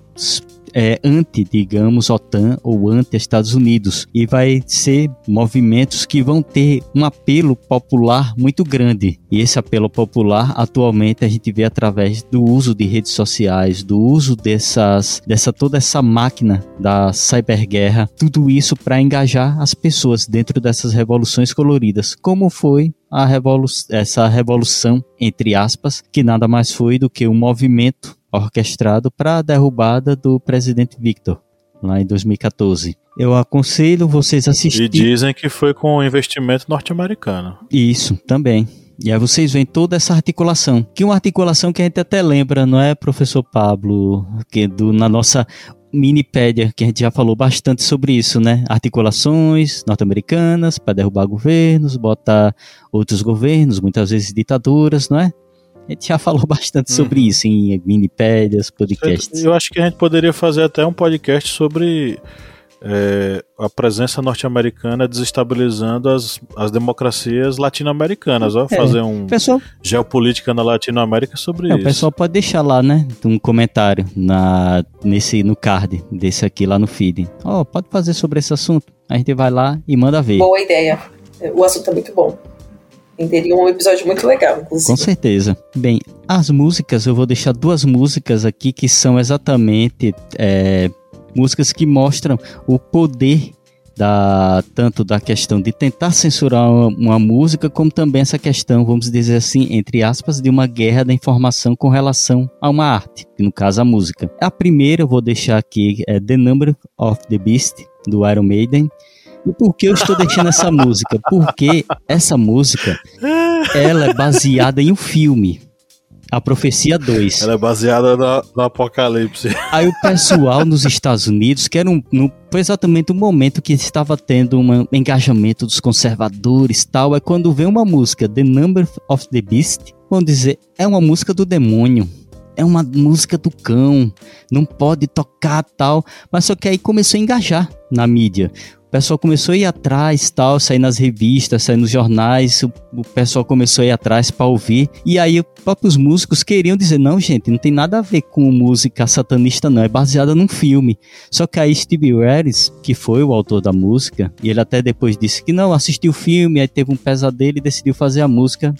é, anti, digamos, OTAN ou anti-Estados Unidos. E vai ser movimentos que vão ter um apelo popular muito grande. E esse apelo popular, atualmente, a gente vê através do uso de redes sociais, do uso dessas, dessa toda essa máquina da cyberguerra, tudo isso para engajar as pessoas dentro dessas revoluções coloridas, como foi a revolu essa revolução, entre aspas, que nada mais foi do que um movimento orquestrado para a derrubada do presidente Victor, lá em 2014. Eu aconselho vocês assistirem. E dizem que foi com investimento norte-americano. Isso, também. E aí vocês veem toda essa articulação, que é uma articulação que a gente até lembra, não é, professor Pablo, que do, na nossa minipédia, que a gente já falou bastante sobre isso, né? Articulações norte-americanas para derrubar governos, botar outros governos, muitas vezes ditaduras, não é? A gente já falou bastante uhum. sobre isso em minipédias, podcasts. Eu acho que a gente poderia fazer até um podcast sobre é, a presença norte-americana desestabilizando as, as democracias latino-americanas. É. Fazer um pessoal, geopolítica na Latinoamérica sobre é, isso. O pessoal pode deixar lá, né? Um comentário na, nesse, no card desse aqui lá no feed. Ó, oh, pode fazer sobre esse assunto. a gente vai lá e manda ver. Boa ideia. O assunto é muito bom. Renderia um episódio muito legal, inclusive. Com certeza. Bem, as músicas, eu vou deixar duas músicas aqui que são exatamente é, músicas que mostram o poder da tanto da questão de tentar censurar uma, uma, música, como também essa questão, vamos dizer assim, entre aspas, de uma guerra da informação com relação a uma arte, que no caso a música. A primeira eu vou deixar aqui é The Number of the Beast do Iron Maiden. E por que eu estou deixando essa música? Porque essa música ela é baseada em um filme. A Profecia 2. Ela é baseada no, no, Apocalipse. Aí o pessoal nos Estados Unidos, que era um, no, foi exatamente o momento que estava tendo um engajamento dos conservadores tal, é quando vem uma música, The Number of the Beast, vão dizer, é uma música do demônio. É uma música do cão, não pode tocar tal, mas só que aí começou a engajar na mídia pessoal começou a ir atrás, tal, sair nas revistas, sair nos jornais, o, o pessoal começou a ir atrás para ouvir. E aí os próprios músicos queriam dizer: não, gente, não tem nada a ver com música satanista, não, é baseada num filme. Só que aí Steve Harris, que foi o autor da música, e ele até depois disse que não, assistiu o filme, aí teve um pesadelo e decidiu fazer a música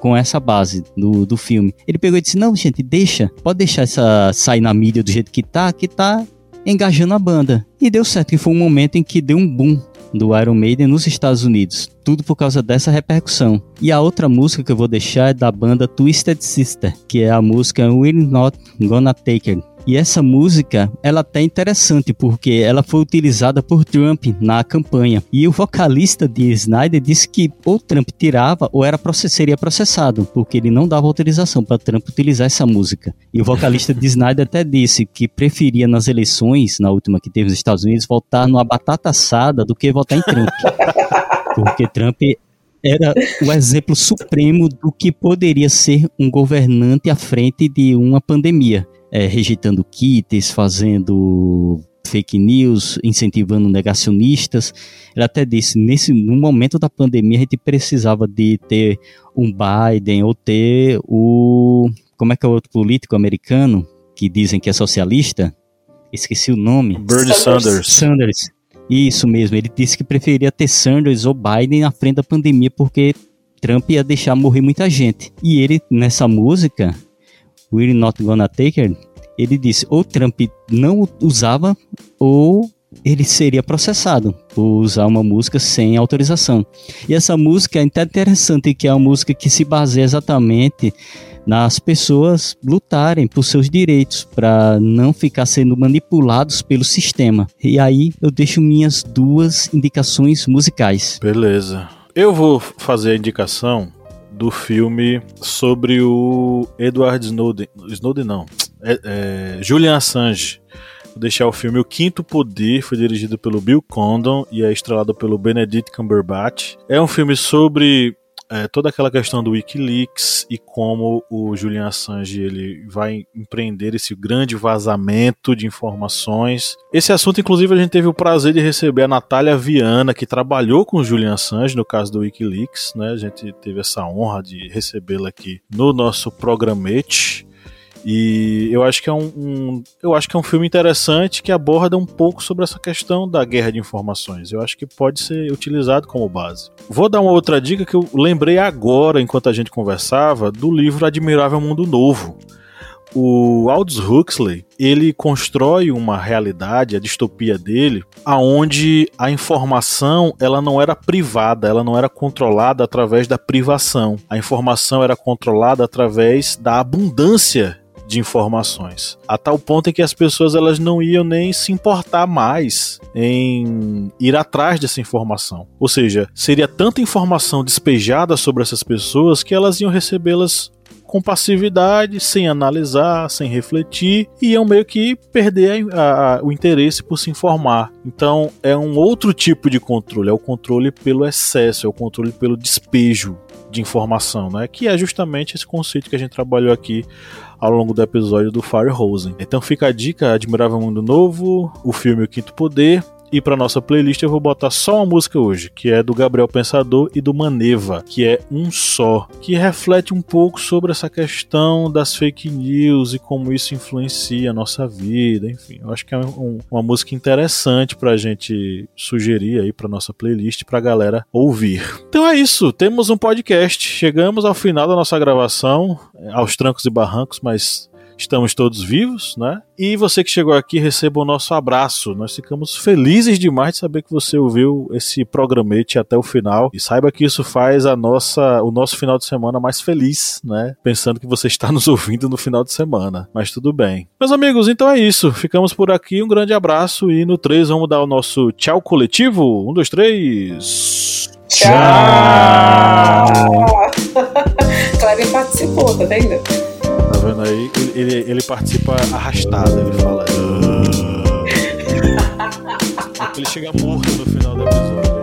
com essa base do, do filme. Ele pegou e disse: Não, gente, deixa, pode deixar essa sair na mídia do jeito que tá, que tá engajando a banda. E deu certo, que foi um momento em que deu um boom do Iron Maiden nos Estados Unidos. Tudo por causa dessa repercussão. E a outra música que eu vou deixar é da banda Twisted Sister, que é a música We're Not Gonna Take It e essa música, ela até é interessante porque ela foi utilizada por Trump na campanha. E o vocalista de Snyder disse que ou Trump tirava ou era seria processado, porque ele não dava autorização para Trump utilizar essa música. E o vocalista de Snyder até disse que preferia nas eleições, na última que teve nos Estados Unidos, votar numa batata assada do que votar em Trump. Porque Trump era o exemplo supremo do que poderia ser um governante à frente de uma pandemia é, rejeitando kits, fazendo fake news, incentivando negacionistas. Ele até disse, nesse no momento da pandemia a gente precisava de ter um Biden ou ter o como é que é o outro político americano que dizem que é socialista? Esqueci o nome. Bernie Sanders. Sanders. Isso mesmo, ele disse que preferia ter Sanders ou Biden na frente da pandemia porque Trump ia deixar morrer muita gente. E ele, nessa música, We're Not Gonna Take Her, ele disse ou Trump não usava ou ele seria processado por usar uma música sem autorização. E essa música é até interessante, que é uma música que se baseia exatamente nas pessoas lutarem por seus direitos, para não ficar sendo manipulados pelo sistema. E aí eu deixo minhas duas indicações musicais. Beleza. Eu vou fazer a indicação do filme sobre o Edward Snowden. Snowden não. É, é, Julian Assange. Deixar o filme O Quinto Poder, foi dirigido pelo Bill Condon e é estrelado pelo Benedict Cumberbatch. É um filme sobre é, toda aquela questão do WikiLeaks e como o Julian Assange ele vai empreender esse grande vazamento de informações. Esse assunto, inclusive, a gente teve o prazer de receber a Natália Viana, que trabalhou com o Julian Assange no caso do WikiLeaks, né? A gente teve essa honra de recebê-la aqui no nosso programete. E eu acho que é um, um, eu acho que é um filme interessante que aborda um pouco sobre essa questão da guerra de informações. Eu acho que pode ser utilizado como base. Vou dar uma outra dica que eu lembrei agora, enquanto a gente conversava, do livro Admirável Mundo Novo. O Aldous Huxley, ele constrói uma realidade, a distopia dele, aonde a informação, ela não era privada, ela não era controlada através da privação. A informação era controlada através da abundância de informações. A tal ponto em que as pessoas elas não iam nem se importar mais em ir atrás dessa informação. Ou seja, seria tanta informação despejada sobre essas pessoas que elas iam recebê-las com passividade, sem analisar, sem refletir, e iam meio que perder a, a, o interesse por se informar. Então é um outro tipo de controle, é o controle pelo excesso, é o controle pelo despejo de informação, né? Que é justamente esse conceito que a gente trabalhou aqui ao longo do episódio do Fire Rosen. Então fica a dica: Admirável Mundo Novo, o filme O Quinto Poder E para nossa playlist eu vou botar só uma música hoje, que é do Gabriel Pensador e do Maneva, que é Um Só, que reflete um pouco sobre essa questão das fake news e como isso influencia a nossa vida, enfim. Eu acho que é um, uma música interessante pra gente sugerir aí pra nossa playlist pra galera ouvir. Então é isso, temos um podcast. Chegamos ao final da nossa gravação, aos trancos e barrancos, mas estamos todos vivos, né? E você que chegou aqui, receba o nosso abraço. Nós ficamos felizes demais de saber que você ouviu esse programete até o final e saiba que isso faz a nossa, o nosso final de semana mais feliz, né? Pensando que você está nos ouvindo no final de semana. Mas tudo bem. Meus amigos, então é isso. Ficamos por aqui. Um grande abraço e no 3 vamos dar o nosso tchau coletivo. Um, dois, três. Tchau! Cleve participou, tá vendo? Tá vendo aí? Ele, ele, ele participa arrastado, ele fala. ele chega morto no final do episódio.